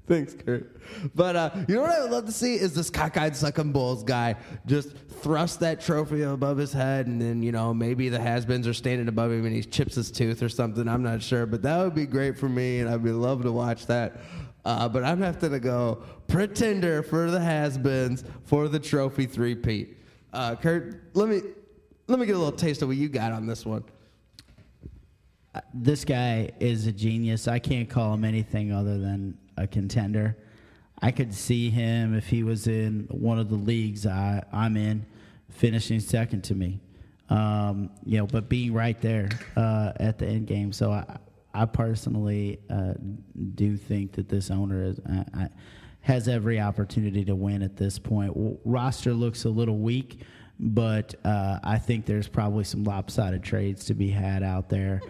Thanks, Kurt. But uh, you know what I would love to see is this cockeyed sucking bulls guy just thrust that trophy above his head, and then you know maybe the has-beens are standing above him and he chips his tooth or something. I'm not sure, but that would be great for me, and I'd be love to watch that. Uh, but I'm having to go pretender for the has-beens for the trophy three-peat. Uh, Kurt, let me let me get a little taste of what you got on this one. this guy is a genius. I can't call him anything other than a contender. I could see him if he was in one of the leagues I, I'm in, finishing second to me. Um, you know, but being right there uh, at the end game. So I, I personally uh, do think that this owner is, I, I, has every opportunity to win at this point. W- roster looks a little weak, but uh, I think there's probably some lopsided trades to be had out there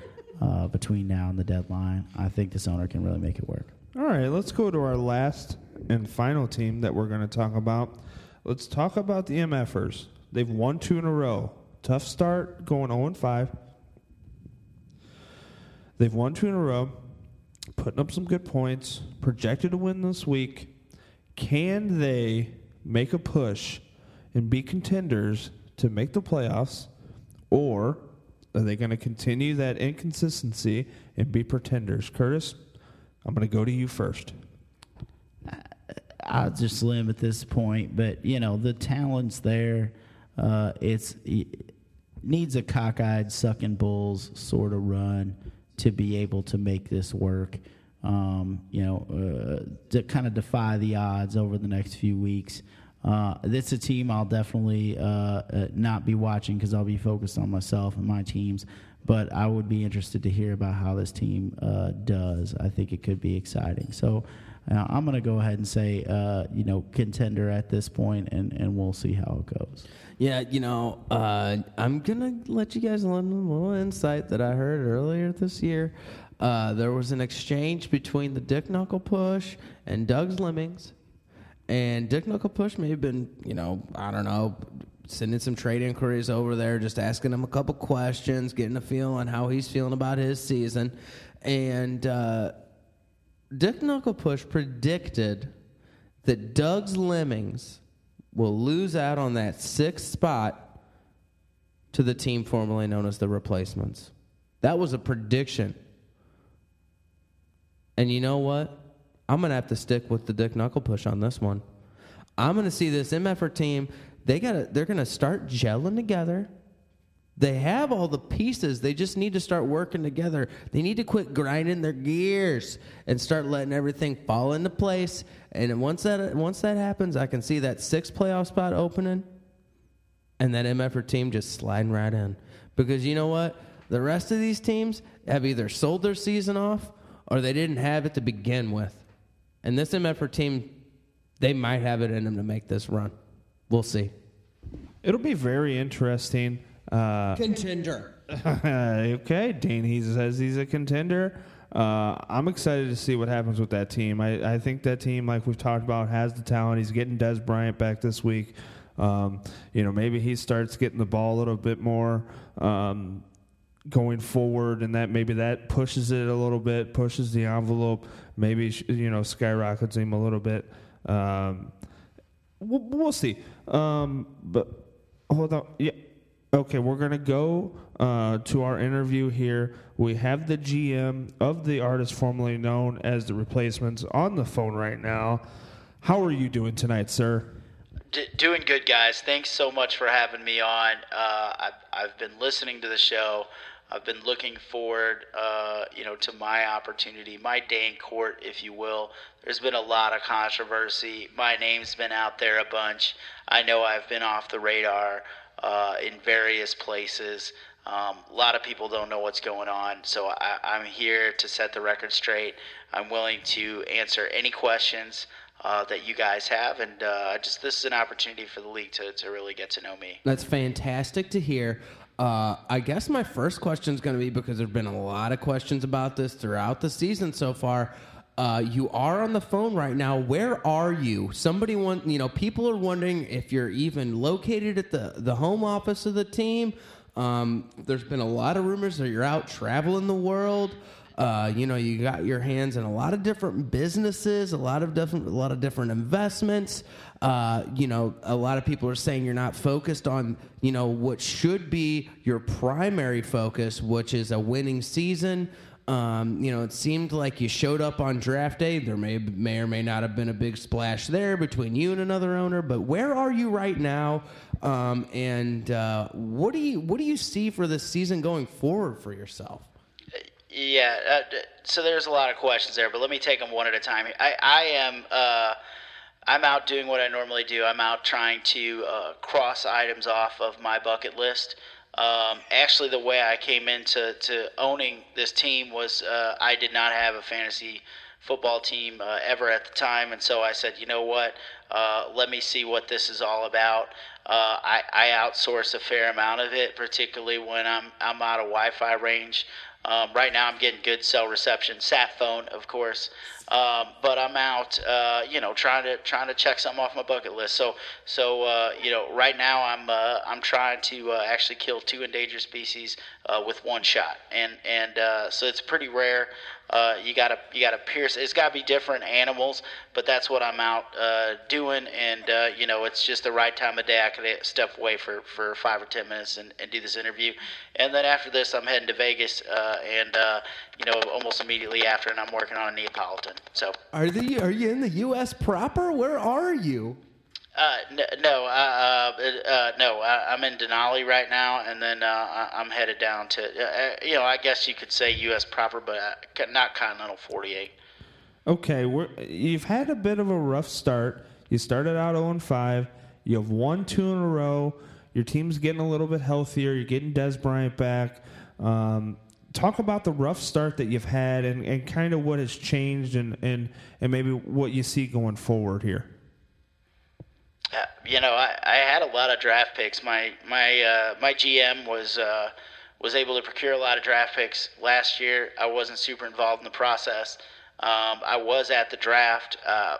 uh, between now and the deadline. I think this owner can really make it work. All right, let's go to our last and final team that we're going to talk about. Let's talk about the MFers. They've won two in a row. Tough start, going 0 5. They've won two in a row, putting up some good points, projected to win this week. Can they make a push and be contenders to make the playoffs, or are they going to continue that inconsistency and be pretenders? Curtis, I'm going to go to you first. I'll just limb at this point, but you know the talent's there. Uh, it's it needs a cockeyed sucking bulls sort of run to be able to make this work. Um, you know, uh, to kind of defy the odds over the next few weeks. Uh, this is a team I'll definitely uh, uh, not be watching because I'll be focused on myself and my teams. But I would be interested to hear about how this team uh, does. I think it could be exciting. So uh, I'm going to go ahead and say, uh, you know, contender at this point, and, and we'll see how it goes. Yeah, you know, I'm gonna let you guys learn a little insight that I heard earlier this year. There was an exchange between the Dick Knuckle Push and Doug's Lemmings, and Dick Knuckle Push may have been, you know, I don't know, sending some trade inquiries over there, just asking him a couple questions, getting a feel on how he's feeling about his season, and uh, Dick Knuckle Push predicted that Doug's Lemmings will lose out on that sixth spot to the team formerly known as the Replacements. That was a prediction. And you know what? I'm to have to stick with the Dick Knuckle Push on this one. I'm to see this MFR team. They got they're to start gelling together. They have all the pieces. They just need to start working together. They need to quit grinding their gears and start letting everything fall into place. And once that once that happens, I can see that sixth playoff spot opening, and that MFR team just sliding right in. Because you know what, the rest of these teams have either sold their season off or they didn't have it to begin with. And this MFR team, they might have it in them to make this run. We'll see. It'll be very interesting. Uh, Contender. okay, Dane he says he's a contender. Uh, I'm excited to see what happens with that team. I, I think that team, like we've talked about, has the talent. He's getting Dez Bryant back this week. Um, you know, maybe he starts getting the ball a little bit more um, going forward, and that maybe that pushes it a little bit, pushes the envelope. Maybe you know skyrockets him a little bit. Um, we'll, we'll see. Um, but hold on, yeah. Okay, we're gonna go uh, to our interview here. We have the GM of the artist formerly known as the Replacements on the phone right now. How are you doing tonight, sir? D- doing good, guys. Thanks so much for having me on. Uh, I've, I've been listening to the show. I've been looking forward, uh, you know, to my opportunity, my day in court, if you will. There's been a lot of controversy. My name's been out there a bunch. I know I've been off the radar uh, in various places. Um, a lot of people don't know what's going on, so I, I'm here to set the record straight. I'm willing to answer any questions uh, that you guys have, and uh, just this is an opportunity for the league to, to really get to know me. That's fantastic to hear. Uh, I guess my first question is going to be because there've been a lot of questions about this throughout the season so far. Uh, you are on the phone right now. Where are you? Somebody want you know people are wondering if you're even located at the the home office of the team. Um, there's been a lot of rumors that you're out traveling the world. Uh, you know, you got your hands in a lot of different businesses, a lot of different, a lot of different investments. Uh, you know, a lot of people are saying you're not focused on, you know, what should be your primary focus, which is a winning season. Um, you know, it seemed like you showed up on draft day. There may may or may not have been a big splash there between you and another owner. But where are you right now? Um, and uh, what do you what do you see for this season going forward for yourself? Yeah, uh, so there's a lot of questions there, but let me take them one at a time. I, I am uh, I'm out doing what I normally do. I'm out trying to uh, cross items off of my bucket list. Um, actually, the way I came into to owning this team was uh, I did not have a fantasy football team uh, ever at the time, and so I said, you know what? Uh, let me see what this is all about. Uh, I, I outsource a fair amount of it, particularly when I'm I'm out of Wi-Fi range. Um, right now, I'm getting good cell reception, sat phone, of course, um, but I'm out, uh, you know, trying to trying to check something off my bucket list. So, so uh, you know, right now I'm uh, I'm trying to uh, actually kill two endangered species uh, with one shot, and and uh, so it's pretty rare. Uh, you gotta you gotta pierce. It's gotta be different animals, but that's what I'm out uh, doing, and uh, you know, it's just the right time of day. I could step away for, for five or ten minutes and, and do this interview, and then after this, I'm heading to Vegas, uh, and uh, you know, almost immediately after, and I'm working on a Neapolitan. So. Are the are you in the U.S. proper? Where are you? Uh, no, uh, uh, uh, no. I, I'm in Denali right now, and then uh, I- I'm headed down to, uh, uh, you know, I guess you could say U.S. proper, but uh, not Continental 48. Okay, you've had a bit of a rough start. You started out 0 5. You have won two in a row. Your team's getting a little bit healthier. You're getting Dez Bryant back. Um, talk about the rough start that you've had and, and kind of what has changed and, and, and maybe what you see going forward here. You know, I, I had a lot of draft picks. My my uh, my GM was uh, was able to procure a lot of draft picks last year. I wasn't super involved in the process. Um, I was at the draft. Uh,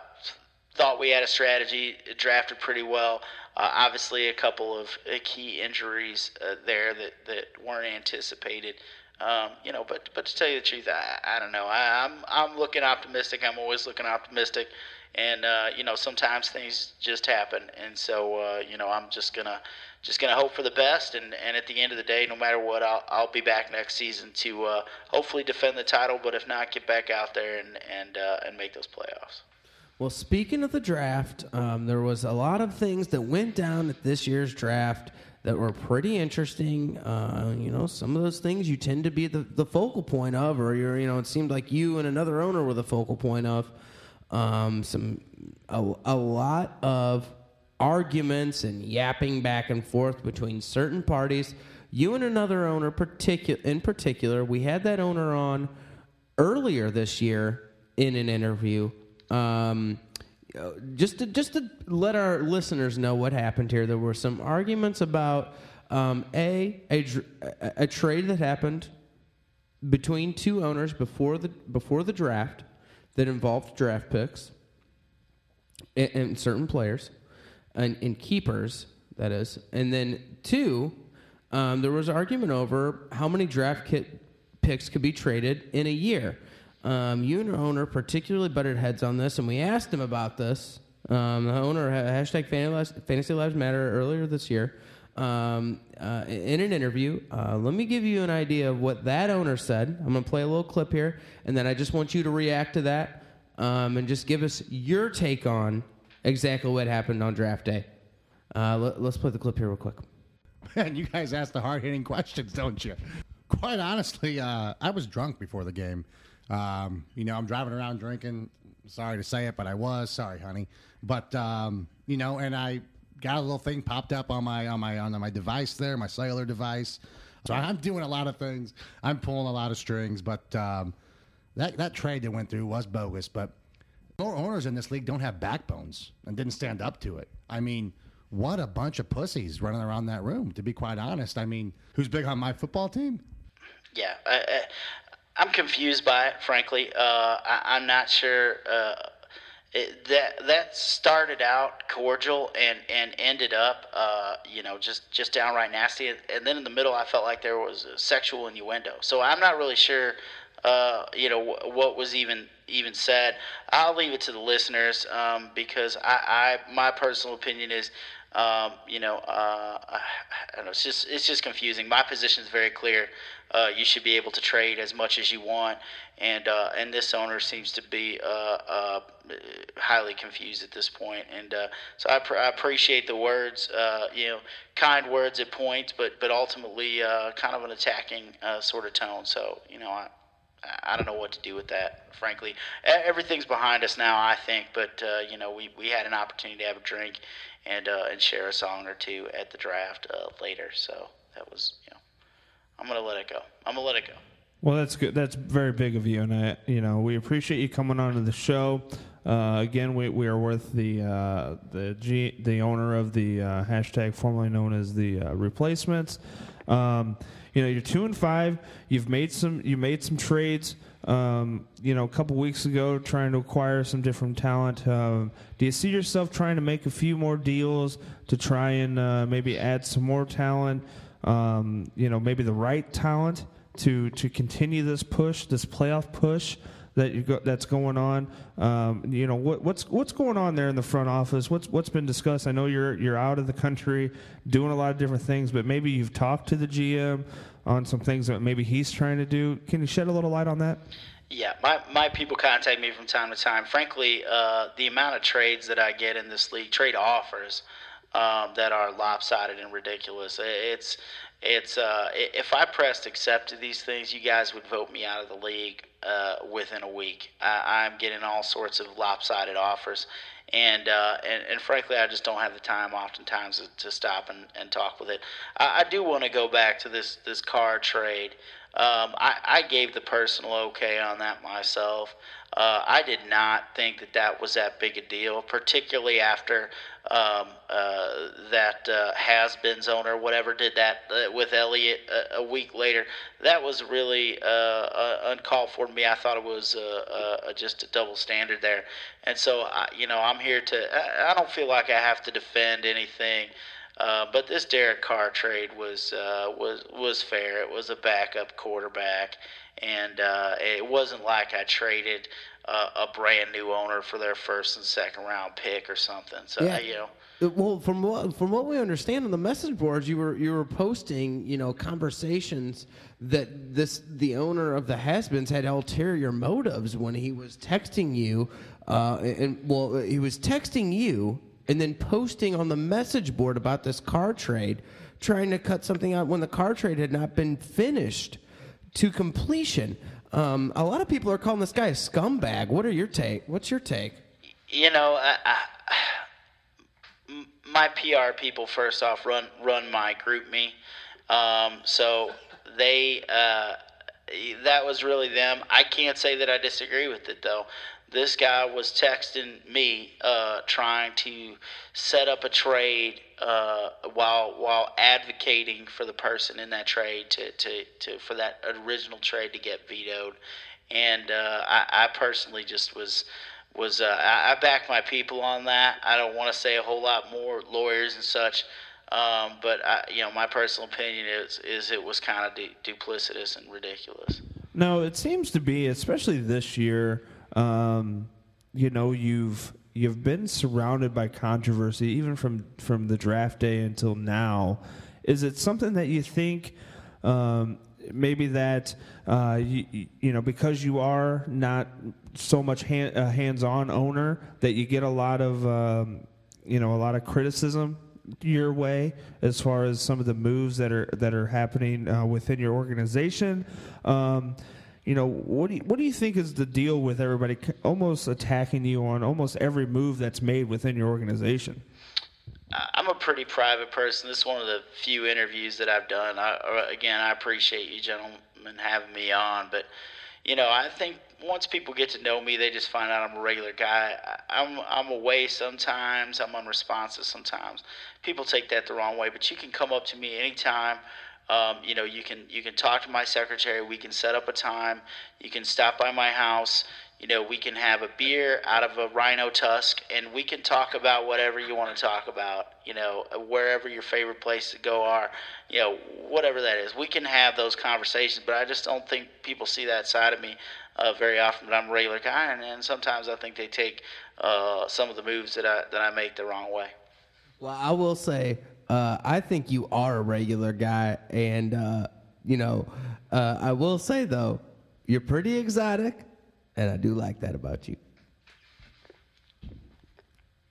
thought we had a strategy. It Drafted pretty well. Uh, obviously, a couple of uh, key injuries uh, there that, that weren't anticipated. Um, you know, but but to tell you the truth, I, I don't know. I, I'm I'm looking optimistic. I'm always looking optimistic, and uh, you know sometimes things just happen, and so uh, you know I'm just gonna just gonna hope for the best, and, and at the end of the day, no matter what, I'll I'll be back next season to uh, hopefully defend the title, but if not, get back out there and and uh, and make those playoffs. Well, speaking of the draft, um, there was a lot of things that went down at this year's draft that were pretty interesting. Uh, you know, some of those things you tend to be the, the focal point of, or you're, you know, it seemed like you and another owner were the focal point of. Um, some a, a lot of arguments and yapping back and forth between certain parties. You and another owner, particu- in particular, we had that owner on earlier this year in an interview. Um, just to just to let our listeners know what happened here, there were some arguments about um, a a a trade that happened between two owners before the before the draft that involved draft picks and, and certain players and, and keepers that is, and then two, um, there was argument over how many draft kit picks could be traded in a year. Um, you and your owner particularly butted heads on this, and we asked him about this. Um, the owner ha- hashtag Fantasy Lives Matter earlier this year um, uh, in an interview. Uh, let me give you an idea of what that owner said. I'm going to play a little clip here, and then I just want you to react to that um, and just give us your take on exactly what happened on draft day. Uh, let, let's play the clip here real quick. Man, you guys ask the hard hitting questions, don't you? Quite honestly, uh, I was drunk before the game. Um, you know, I'm driving around drinking. Sorry to say it, but I was. Sorry, honey. But um, you know, and I got a little thing popped up on my on my on my device there, my cellular device. So I'm doing a lot of things. I'm pulling a lot of strings, but um, that that trade that went through was bogus. But more owners in this league don't have backbones and didn't stand up to it. I mean, what a bunch of pussies running around that room. To be quite honest, I mean, who's big on my football team? Yeah, I, I, I'm confused by it. Frankly, uh, I, I'm not sure. Uh, it, that that started out cordial and, and ended up, uh, you know, just, just downright nasty. And, then in the middle, I felt like there was sexual innuendo. So I'm not really sure, uh, you know, wh- what was even even said. I'll leave it to the listeners um, because I, I my personal opinion is um, you know, uh, I don't know. It's just it's just confusing. My position is very clear. Uh, you should be able to trade as much as you want, and uh, and this owner seems to be uh, uh, highly confused at this point. And uh, so I, pr- I appreciate the words, uh, you know, kind words at points, but but ultimately uh, kind of an attacking sort of tone. So you know, I, I don't know what to do with that, frankly. Everything's behind us now, I think, but you know, we, we had an opportunity to have a drink and and share a song or two at the draft later. So that was, you know, I'm gonna let it go. I'm gonna let it go. Well, that's good. That's very big of you, and I, you know, we appreciate you coming on to the show. Uh, again, we, we are with the uh, the G, the owner of the uh, hashtag formerly known as the uh, replacements. Um, you know, you're two and five. You've made some you made some trades. Um, you know, a couple weeks ago, trying to acquire some different talent. Um, do you see yourself trying to make a few more deals to try and uh, maybe add some more talent? Um, you know, maybe the right talent to to continue this push, this playoff push that you go, that's going on. Um, you know, what, what's what's going on there in the front office? What's what's been discussed? I know you're you're out of the country doing a lot of different things, but maybe you've talked to the GM on some things that maybe he's trying to do. Can you shed a little light on that? Yeah, my, my people contact me from time to time. Frankly, uh, the amount of trades that I get in this league, trade offers um, that are lopsided and ridiculous. It's it's uh, if I pressed accept to these things, you guys would vote me out of the league uh, within a week. I, I'm getting all sorts of lopsided offers, and uh, and, and frankly, I just don't have the time oftentimes to, to stop and, and talk with it. I, I do want to go back to this this Carr trade. Um, I, I gave the personal okay on that myself. Uh, I did not think that that was that big a deal, particularly after um, uh, that uh, has-beens owner, whatever, did that uh, with Elliott a, a week later. That was really uh, uh, uncalled for to me. I thought it was uh, uh, just a double standard there, and so I, you know I'm here to. I, don't feel like I have to defend anything. Uh, but this Derek Carr trade was uh, was was fair. It was a backup quarterback, and uh, it wasn't like I traded uh, a brand new owner for their first and second round pick or something. So Yeah. you know, Uh, Well, from what from what we understand on the message boards, you were you were posting, you know, conversations that this the owner of the Has-beens had ulterior motives when he was texting you, uh, and well, he was texting you and then posting on the message board about this Carr trade, trying to cut something out when the Carr trade had not been finished to completion. Um, a lot of people are calling this guy a scumbag. What are your take? What's your take? you know, I, I, my PR people first off run run my GroupMe, um, so they uh, that was really them. I can't say that I disagree with it though. This guy was texting me, uh, trying to set up a trade uh, while while advocating for the person in that trade to, to, to for that original trade to get vetoed, and uh, I, I personally just was was uh, I, I back my people on that. I don't want to say a whole lot more, lawyers and such, um, but I, you know my personal opinion is is it was kind of du- duplicitous and ridiculous. No, it seems to be, especially this year. Um, you know, you've you've been surrounded by controversy, even from from the draft day until now. Is it something that you think um, maybe that uh, you, you know because you are not so much hand, a hands-on owner that you get a lot of um, you know a lot of criticism your way as far as some of the moves that are that are happening uh, within your organization. Um, you know, what do you, what do you think is the deal with everybody almost attacking you on almost every move that's made within your organization? I'm a pretty private person. This is one of the few interviews that I've done. I, uh, again, I appreciate you gentlemen having me on, but you know, I think once people get to know me, they just find out I'm a regular guy. I'm I'm away sometimes. I'm unresponsive sometimes. People take that the wrong way, but you can come up to me anytime. Um, you know, you can you can talk to my secretary. We can set up a time. You can stop by my house. You know, we can have a beer out of a rhino tusk, and we can talk about whatever you want to talk about. You know, wherever your favorite places to go are. You know, whatever that is, we can have those conversations. But I just don't think people see that side of me uh, very often. But I'm a regular guy, and, and sometimes I think they take uh, some of the moves that I that I make the wrong way. Well, I will say, uh, I think you are a regular guy, and uh, you know, uh, I will say though, you're pretty exotic, and I do like that about you.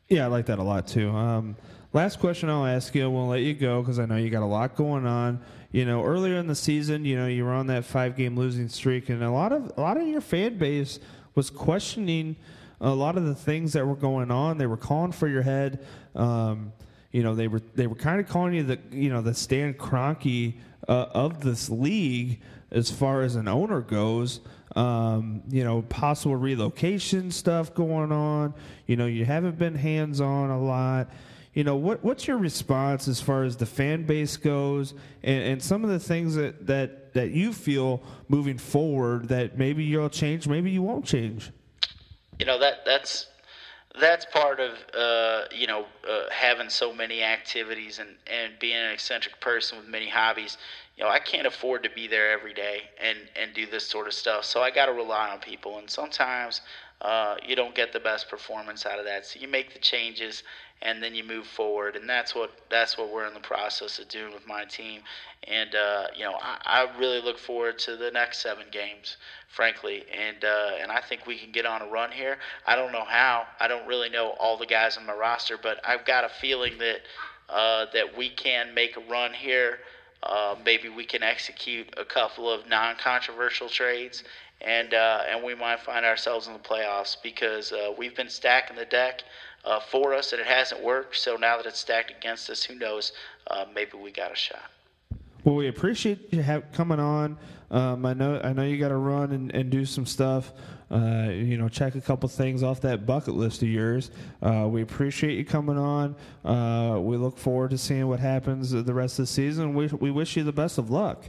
Yeah, I like that a lot too. Um, last question I'll ask you. We'll let you go because I know you got a lot going on. You know, earlier in the season, you know, you were on that five-game losing streak, and a lot of a lot of your fan base was questioning a lot of the things that were going on. They were calling for your head. Um, you know, they were they were kind of calling you the you know the Stan Kroenke uh, of this league as far as an owner goes. Um, you know, possible relocation stuff going on. You know, you haven't been hands on a lot. You know, what what's your response as far as the fan base goes, and, and some of the things that, that that you feel moving forward that maybe you'll change, maybe you won't change. you know that that's that's part of uh, you know uh, having so many activities and and being an eccentric person with many hobbies. You know, I can't afford to be there every day and and do this sort of stuff. So I got to rely on people, and sometimes uh, you don't get the best performance out of that. So you make the changes and then you move forward, and that's what that's what we're in the process of doing with my team. And uh, you know, I, I really look forward to the next seven games, frankly, and uh, and I think we can get on a run here. I don't know how. I don't really know all the guys on my roster, but I've got a feeling that uh, that we can make a run here. Uh, maybe we can execute a couple of non-controversial trades, and uh, and we might find ourselves in the playoffs because uh, we've been stacking the deck uh, for us and it hasn't worked. So now that it's stacked against us, who knows? Uh, maybe we got a shot. Well, we appreciate you coming on. Um, I know I know you got to run and, and do some stuff. Uh, you know, check a couple things off that bucket list of yours. Uh, we appreciate you coming on. Uh, we look forward to seeing what happens the rest of the season. We, we wish you the best of luck.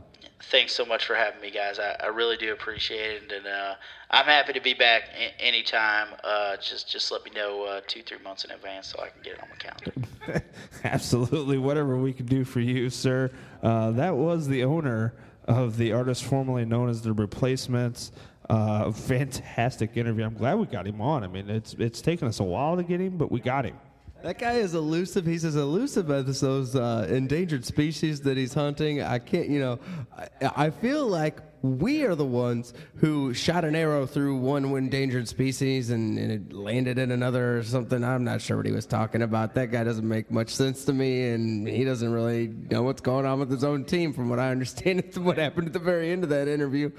Thanks so much for having me, guys. I, I really do appreciate it, and uh, I'm happy to be back a- anytime. Uh, just just let me know uh, two three months in advance so I can get it on my calendar. Absolutely, whatever we can do for you, sir. Uh, that was the owner of the artist formerly known as the Replacements. Uh, fantastic interview. I'm glad we got him on. I mean, it's it's taken us a while to get him, but we got him. That guy is elusive. He's as elusive as those uh, endangered species that he's hunting. I can't, you know, I, I feel like we are the ones who shot an arrow through one endangered species and, and it landed in another or something. I'm not sure what he was talking about. That guy doesn't make much sense to me, and he doesn't really know what's going on with his own team, from what I understand. What happened at the very end of that interview.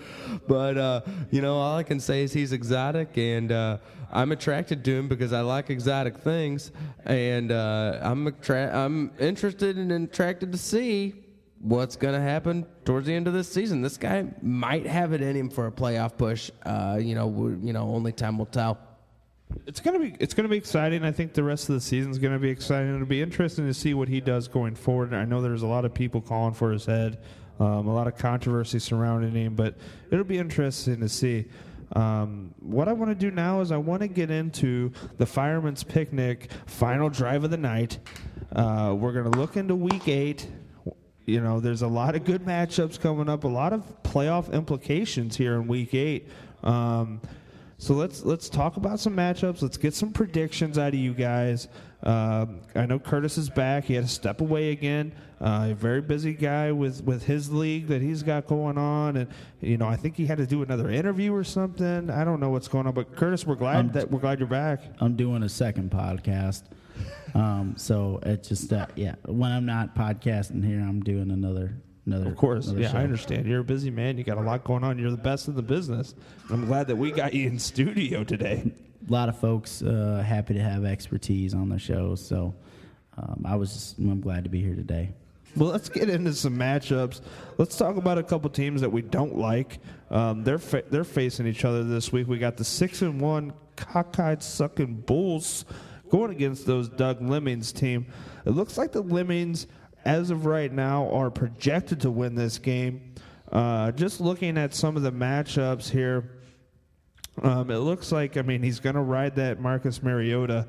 But, uh, you know, all I can say is he's exotic, and uh, I'm attracted to him because I like exotic things, and uh, I'm attra- I'm interested and attracted to see what's going to happen towards the end of this season. This guy might have it in him for a playoff push. Uh, you know, you know, only time will tell. It's gonna be it's gonna be exciting. I think the rest of the season's gonna be exciting. It'll be interesting to see what he does going forward. I know there's a lot of people calling for his head, um, a lot of controversy surrounding him, but it'll be interesting to see. Um, what I want to do now is I want to get into the Fireman's Picnic final drive of the night. Uh, we're gonna look into Week Eight. You know, there's a lot of good matchups coming up, a lot of playoff implications here in Week Eight. Um, so let's let's talk about some matchups. Let's get some predictions out of you guys. Um, I know Curtis is back. He had to step away again. Uh, a very busy guy with, with his league that he's got going on, and you know I think he had to do another interview or something. I don't know what's going on, but Curtis, we're glad Um, that we're glad you're back. I'm doing a second podcast. Um, so it's just uh, yeah. When I'm not podcasting here, I'm doing another another. Of course, another yeah, show. I understand. You're a busy man. You got a lot going on. You're the best in the business. I'm glad that we got you in studio today. A lot of folks uh, happy to have expertise on their shows. So um, I was just, I'm glad to be here today. Well, let's get into some matchups. Let's talk about a couple teams that we don't like. Um, they're fa- they're facing each other this week. We got the six and one cockeyed sucking Bulls going against those Doug Lemmings team. It looks like the Lemmings, as of right now, are projected to win this game. Uh, just looking at some of the matchups here, um, it looks like I mean he's going to ride that Marcus Mariota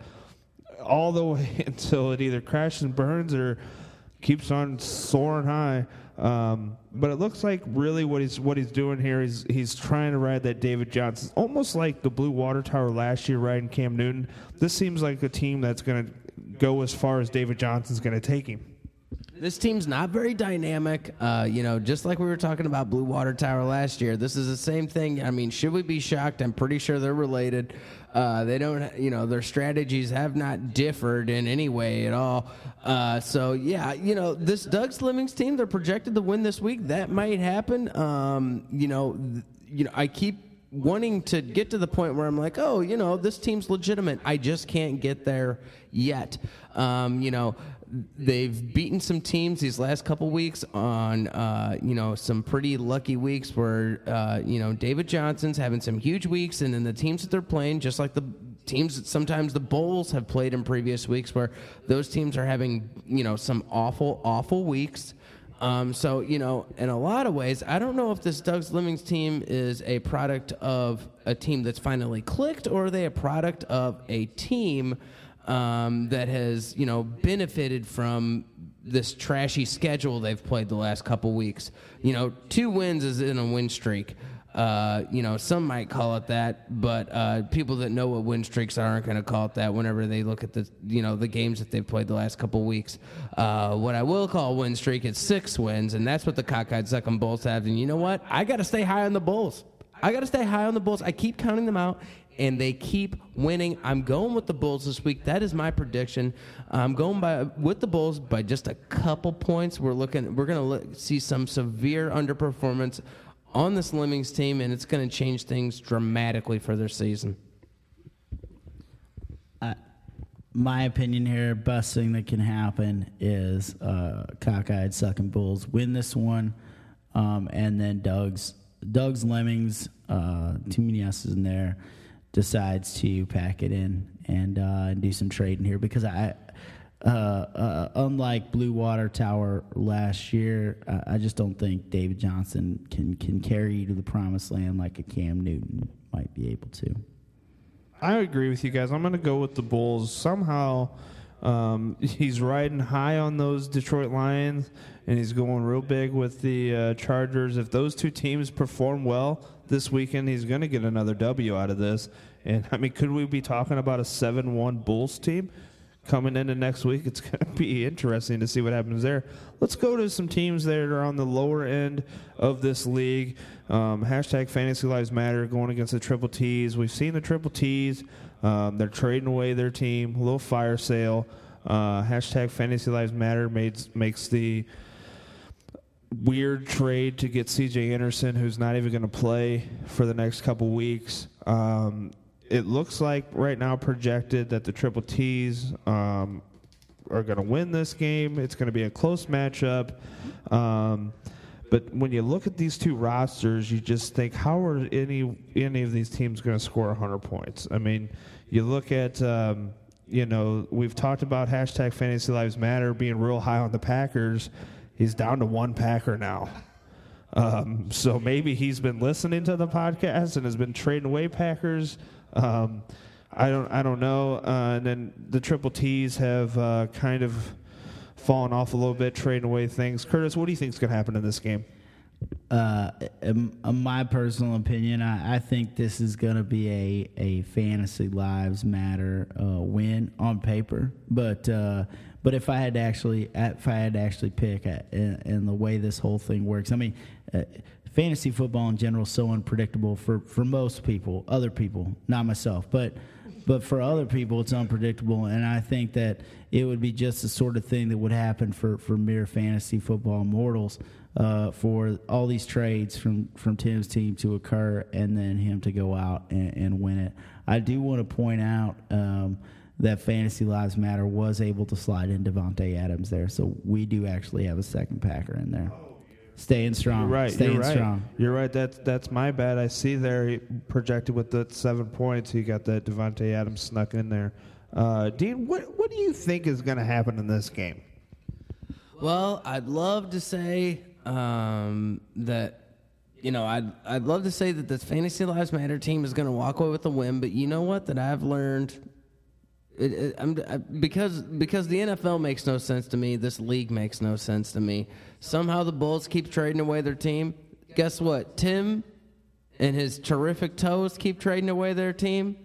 all the way until it either crashes and burns or keeps on soaring high. Um, but it looks like really what he's what he's doing here is he's trying to ride that David Johnson, almost like the Blue Water Tower last year riding Cam Newton. This seems like a team that's going to go as far as David Johnson's going to take him. This team's not very dynamic. Uh, you know, just like we were talking about Blue Water Tower last year, this is the same thing. I mean, should we be shocked? I'm pretty sure they're related. Uh, they don't, you know, their strategies have not differed in any way at all. Uh, so, yeah, you know, this Doug's Lemmings team, they're projected to win this week. That might happen. Um, you know, th- you know, I keep wanting to get to the point where I'm like, oh, you know, this team's legitimate. I just can't get there yet. Um, you know, they've beaten some teams these last couple weeks on, uh, you know, some pretty lucky weeks where, uh, you know, David Johnson's having some huge weeks, and then the teams that they're playing, just like the teams that sometimes the Bulls have played in previous weeks, where those teams are having, you know, some awful, awful weeks. Um, so, you know, in a lot of ways, I don't know if this Doug Lemmings team is a product of a team that's finally clicked or are they a product of a team um, that has, you know, benefited from this trashy schedule they've played the last couple weeks. You know, two wins is in a win streak. Uh, you know, some might call it that, but uh, people that know what win streaks are aren't going to call it that whenever they look at the, you know, the games that they've played the last couple weeks. Uh, what I will call a win streak is six wins, and that's what the cockeyed sucking Bulls have. And you know what? I got to stay high on the Bulls. I got to stay high on the Bulls. I keep counting them out, and they keep winning. I'm going with the Bulls this week. That is my prediction. I'm going by with the Bulls by just a couple points. We're looking. We're going to see some severe underperformance on this Lemmings team, and it's going to change things dramatically for their season. my opinion here, best thing that can happen is uh, cockeyed sucking bulls win this one, um, and then Doug's Doug's Lemmings, uh, too many S's in there, decides to pack it in and uh, and do some trading here because I. Uh, uh, unlike Blue Water Tower last year, I, I just don't think David Johnson can can carry you to the promised land like a Cam Newton might be able to. I agree with you guys. I'm going to go with the Bulls. Somehow, um, he's riding high on those Detroit Lions, and he's going real big with the uh, Chargers. If those two teams perform well this weekend, he's going to get another W out of this. And I mean, could we be talking about a seven-one Bulls team? Coming into next week, it's going to be interesting to see what happens there. Let's go to some teams that are on the lower end of this league. Um, hashtag Fantasy Lives Matter going against the Triple T's. We've seen the Triple T's. Um, they're trading away their team. A little fire sale. Uh, hashtag Fantasy Lives Matter made, makes the weird trade to get C.J. Anderson, who's not even going to play for the next couple weeks. Um, it looks like right now projected that the Triple T's um, are going to win this game. It's going to be a close matchup. Um, but when you look at these two rosters, you just think, how are any any of these teams going to score 100 points? I mean, you look at, um, you know, we've talked about hashtag Fantasy Lives Matter being real high on the Packers. He's down to one Packer now. Um, so maybe he's been listening to the podcast and has been trading away Packers. Um, I don't I don't know. Uh, and then the triple T's have uh, kind of fallen off a little bit, trading away things. Curtis, what do you think is going to happen in this game? uh, in, my personal opinion, I, I think this is going to be a, a fantasy lives matter uh, win on paper. But uh, but if I had to actually if I had to actually pick uh, in, in the way this whole thing works, I mean, uh, fantasy football in general is so unpredictable for for most people, other people, not myself, but. But for other people, it's unpredictable, and I think that it would be just the sort of thing that would happen for, for mere fantasy football mortals uh, for all these trades from, from Tim's team to occur and then him to go out and, and win it. I do want to point out um, that Fantasy Lives Matter was able to slide in Davante Adams there. So we do actually have a second Packer in there. Staying strong. You're right. Staying you're right. strong. You're right. That's that's my bad. I see there he projected with the seven points. He got that Davante Adams snuck in there. Uh, Dean, what what do you think is going to happen in this game? Well, I'd love to say um, that. You know, I'd I'd love to say that this Fantasy Lives Matter team is going to walk away with a win, but you know what? That I've learned it, it, I, because because the NFL makes no sense to me. This league makes no sense to me. Somehow the Bulls keep trading away their team. Guess what? Tim and his terrific toes keep trading away their team,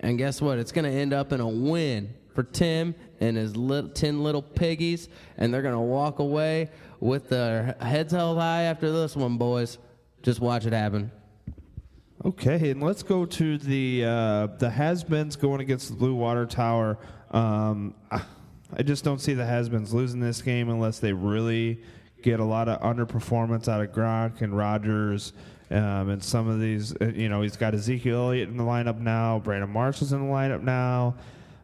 and guess what? It's going to end up in a win for Tim and his little, ten little piggies, and they're going to walk away with their heads held high after this one, boys. Just watch it happen. Okay, and let's go to the uh, the has-beens going against the Blue Water Tower. Um, I just don't see the has-beens losing this game unless they really get a lot of underperformance out of Gronk and Rodgers. Um, and some of these, uh, you know, he's got Ezekiel Elliott in the lineup now. Brandon Marshall's in the lineup now.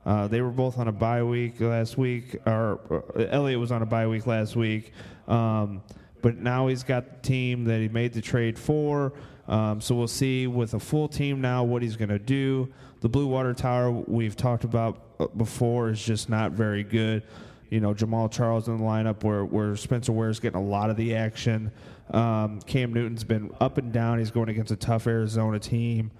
Uh, they were both on a bye week last week, or uh, Elliott was on a bye week last week. Um, but now he's got the team that he made the trade for. Um, so we'll see with a full team now what he's going to do. The Blue Water Tower we've talked about uh, before is just not very good. You know, Jamaal Charles in the lineup where, where Spencer Ware's getting a lot of the action. Um, Cam Newton's been up and down. He's going against a tough Arizona team.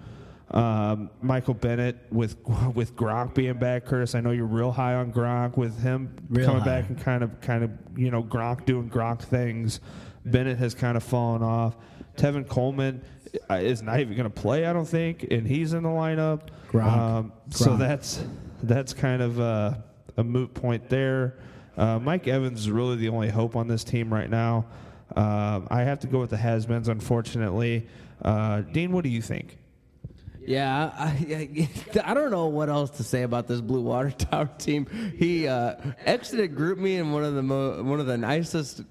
Um, Michael Bennett with with Gronk being back, Curtis. I know you're real high on Gronk with him Real coming high. back and kind of kind of you know Gronk doing Gronk things. Bennett has kind of fallen off. Tevin Coleman is not even going to play, I don't think, and he's in the lineup. Gronk. so Gronk. that's that's kind of a, a moot point there. Uh, Mike Evans is really the only hope on this team right now. Uh, I have to go with the has-beens, unfortunately. Uh, Dean, what do you think? Yeah, I, I, I don't know what else to say about this Blue Water Tower team. He uh, exited GroupMe in one of the mo- one of the nicest,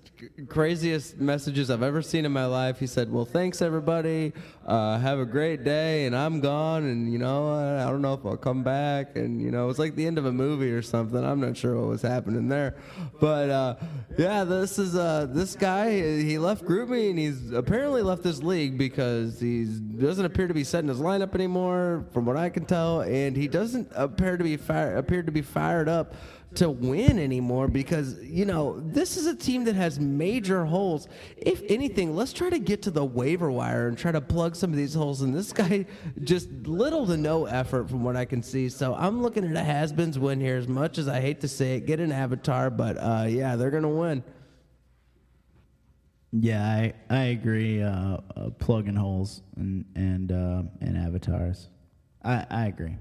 craziest messages I've ever seen in my life. He said, "Well, thanks everybody. Uh, have a great day." And I'm gone, and you know, I, don't know if I'll come back. And you know, it's like the end of a movie or something. I'm not sure what was happening there, but uh, yeah, this is uh, this guy. He left GroupMe, and he's apparently left this league because he doesn't appear to be setting his lineup anymore, from what I can tell, and he doesn't appear to be fire, appear to be fired up to win anymore because you know this is a team that has major holes. If anything, let's try to get to the waiver wire and try to plug some of these holes. And this guy just little to no effort from what I can see. So I'm looking at a has-beens win here. As much as I hate to say it, get an avatar, but uh, yeah, they're gonna win. Yeah, I I agree. Uh, uh, plugging holes and and uh, and avatars. I I agree.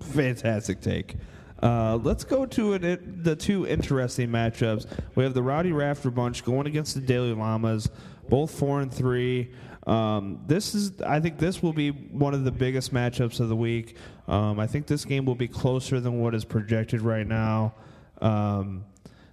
Fantastic take. Uh, let's go to it, it, the two interesting matchups. We have the Rowdy Rafter bunch going against the Daily Llamas, both four and three. Um, this is, I think, this will be one of the biggest matchups of the week. Um, I think this game will be closer than what is projected right now. Um,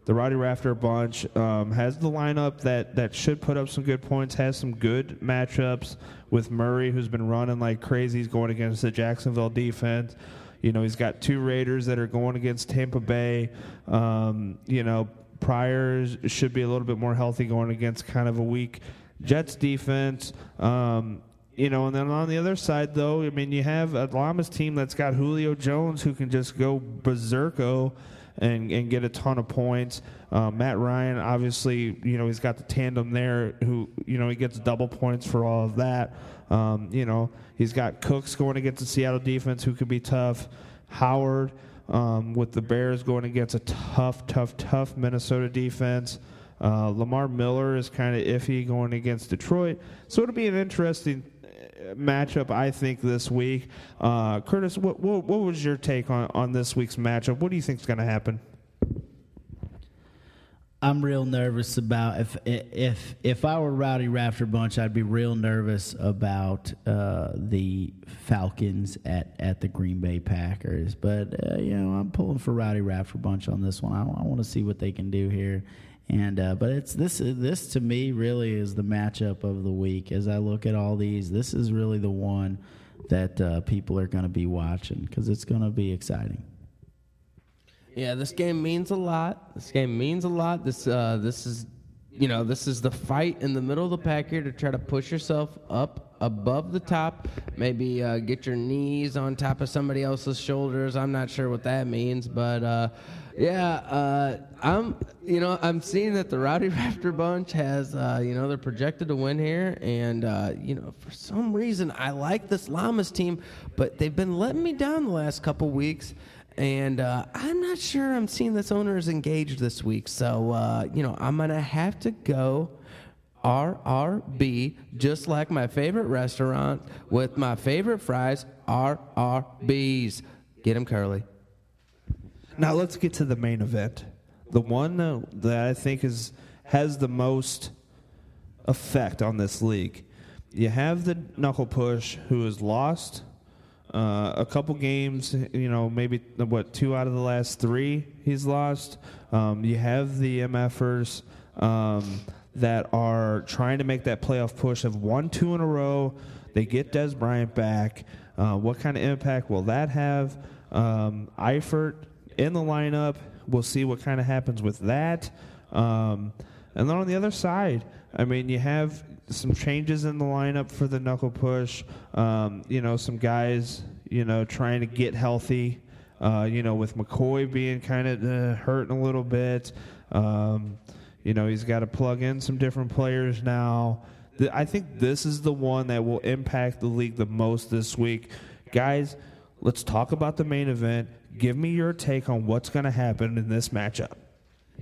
the Rowdy Rafter bunch um, has the lineup that, that should put up some good points, has some good matchups with Murray, who's been running like crazy. He's going against the Jacksonville defense. You know, he's got two Raiders that are going against Tampa Bay. Um, you know, Pryor should be a little bit more healthy going against kind of a weak Jets defense. Um, you know, and then on the other side, though, I mean, you have a Llamas team that's got Julio Jones who can just go berserko and, and get a ton of points. Uh, Matt Ryan, obviously, you know, he's got the tandem there who, you know, he gets double points for all of that. Um, you know, he's got Cooks going against the Seattle defense who could be tough. Howard um, with the Bears going against a tough, tough, tough Minnesota defense. Uh, Lamar Miller is kind of iffy going against Detroit. So it'll be an interesting uh, matchup, I think, this week. Uh, Curtis, what, what, what was your take on, on this week's matchup? What do you think is going to happen? I'm real nervous about if if if I were Rowdy Rafter Bunch, I'd be real nervous about uh, the Falcons at, at the Green Bay Packers. But uh, you know, I'm pulling for Rowdy Rafter Bunch on this one. I, I want to see what they can do here. And uh, but it's this this to me really is the matchup of the week. As I look at all these, this is really the one that uh, people are going to be watching because it's going to be exciting. Yeah, this game means a lot. This game means a lot. This uh, this is you know this is the fight in the middle of the pack here to try to push yourself up above the top. Maybe uh, get your knees on top of somebody else's shoulders. I'm not sure what that means, but uh, yeah, uh, I'm you know I'm seeing that the Rowdy Rafter bunch has uh, you know they're projected to win here, and uh, you know for some reason I like this Llamas team, but they've been letting me down the last couple weeks. And uh, I'm not sure I'm seeing this owner is engaged this week. So, uh, you know, I'm going to have to go RRB, just like my favorite restaurant with my favorite fries, RRBs. Get them curly. Now let's get to the main event. The one uh, that I think is has the most effect on this league. You have the knuckle push who has lost uh, a couple games. You know, maybe what two out of the last three he's lost. Um, you have the MFers um, that are trying to make that playoff push. Have won two in a row. They get Dez Bryant back. Uh, what kind of impact will that have? Um, Eifert in the lineup. We'll see what kind of happens with that. Um, and then on the other side, I mean, you have some changes in the lineup for the knuckle push. Um, you know, some guys, you know, trying to get healthy. Uh, you know, with McCoy being kind of uh, hurting a little bit. Um, you know, he's got to plug in some different players now. Th- I think this is the one that will impact the league the most this week. Guys, let's talk about the main event. Give me your take on what's going to happen in this matchup.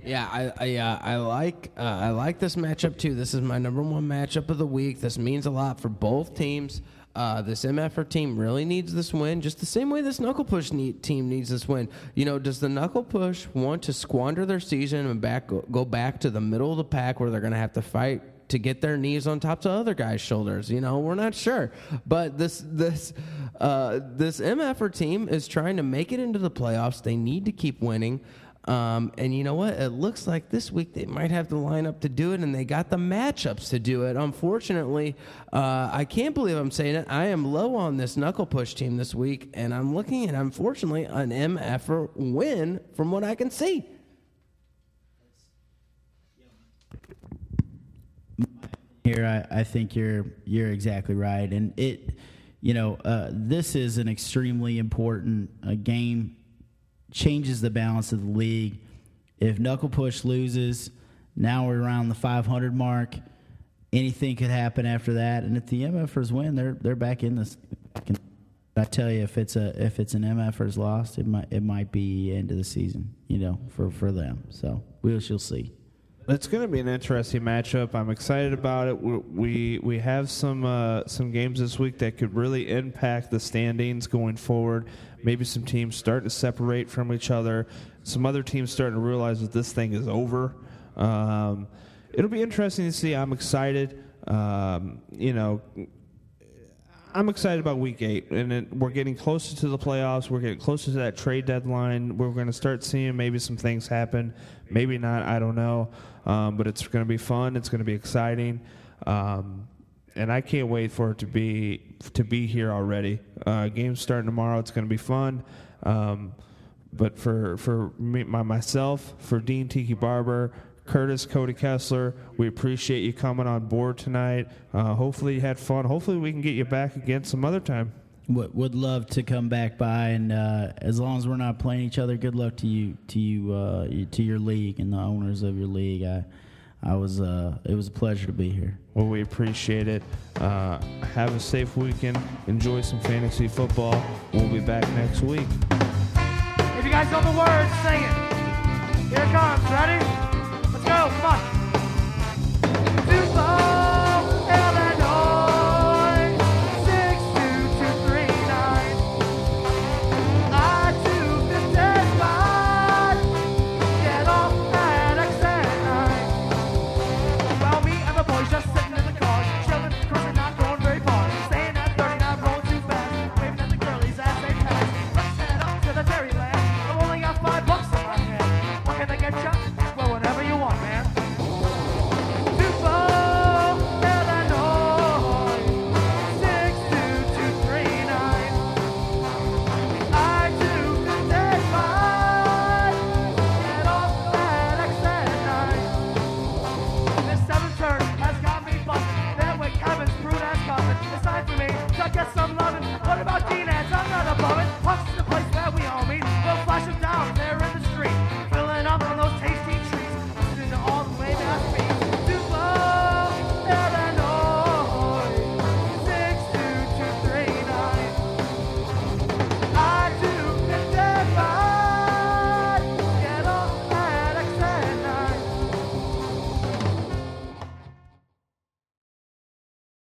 Yeah, I I, I like uh, I like this matchup too. This is my number one matchup of the week. This means a lot for both teams. Uh, this MFR team really needs this win, just the same way this Knuckle Push need, team needs this win. You know, does the Knuckle Push want to squander their season and back go back to the middle of the pack where they're going to have to fight to get their knees on top of other guys' shoulders? You know, we're not sure, but this this uh, this MFR team is trying to make it into the playoffs. They need to keep winning. Um, and you know what? It looks like this week they might have the lineup to do it, and they got the matchups to do it. Unfortunately, uh, I can't believe I'm saying it. I am low on this knuckle push team this week, and I'm looking at unfortunately an MF win from what I can see. here I, I think you're you're exactly right and it you know uh, this is an extremely important uh, game changes the balance of the league if knuckle push loses now we're around the 500 mark anything could happen after that and if the mfers win they're they're back in this I tell you, if it's a if it's an MFers lost, it might it might be end of the season, you know, for for them. So we shall see. It's going to be an interesting matchup. I'm excited about it. We we, have some uh, some games this week that could really impact the standings going forward. Maybe some teams starting to separate from each other. Some other teams starting to realize that this thing is over. Um, it'll be interesting to see. I'm excited. Um, you know, I'm excited about week eight, and it, we're getting closer to the playoffs. We're getting closer to that trade deadline. We're going to start seeing maybe some things happen, maybe not. I don't know, um, but it's going to be fun. It's going to be exciting, um, and I can't wait for it to be to be here already. Uh, games starting tomorrow. It's going to be fun. Um, but for for me, my, myself, for Dean Tiki Barber, Curtis, Cody Kessler, we appreciate you coming on board tonight. Uh, hopefully you had fun. Hopefully we can get you back again some other time. Would, would love to come back by, and uh, as long as we're not playing each other, good luck to you, to you, uh, to your league and the owners of your league. I, I was, uh, it was a pleasure to be here. Well, we appreciate it. Uh, have a safe weekend. Enjoy some fantasy football. We'll be back next week. If you guys know the words, sing it. Here it comes. Ready? Let's go. Come on.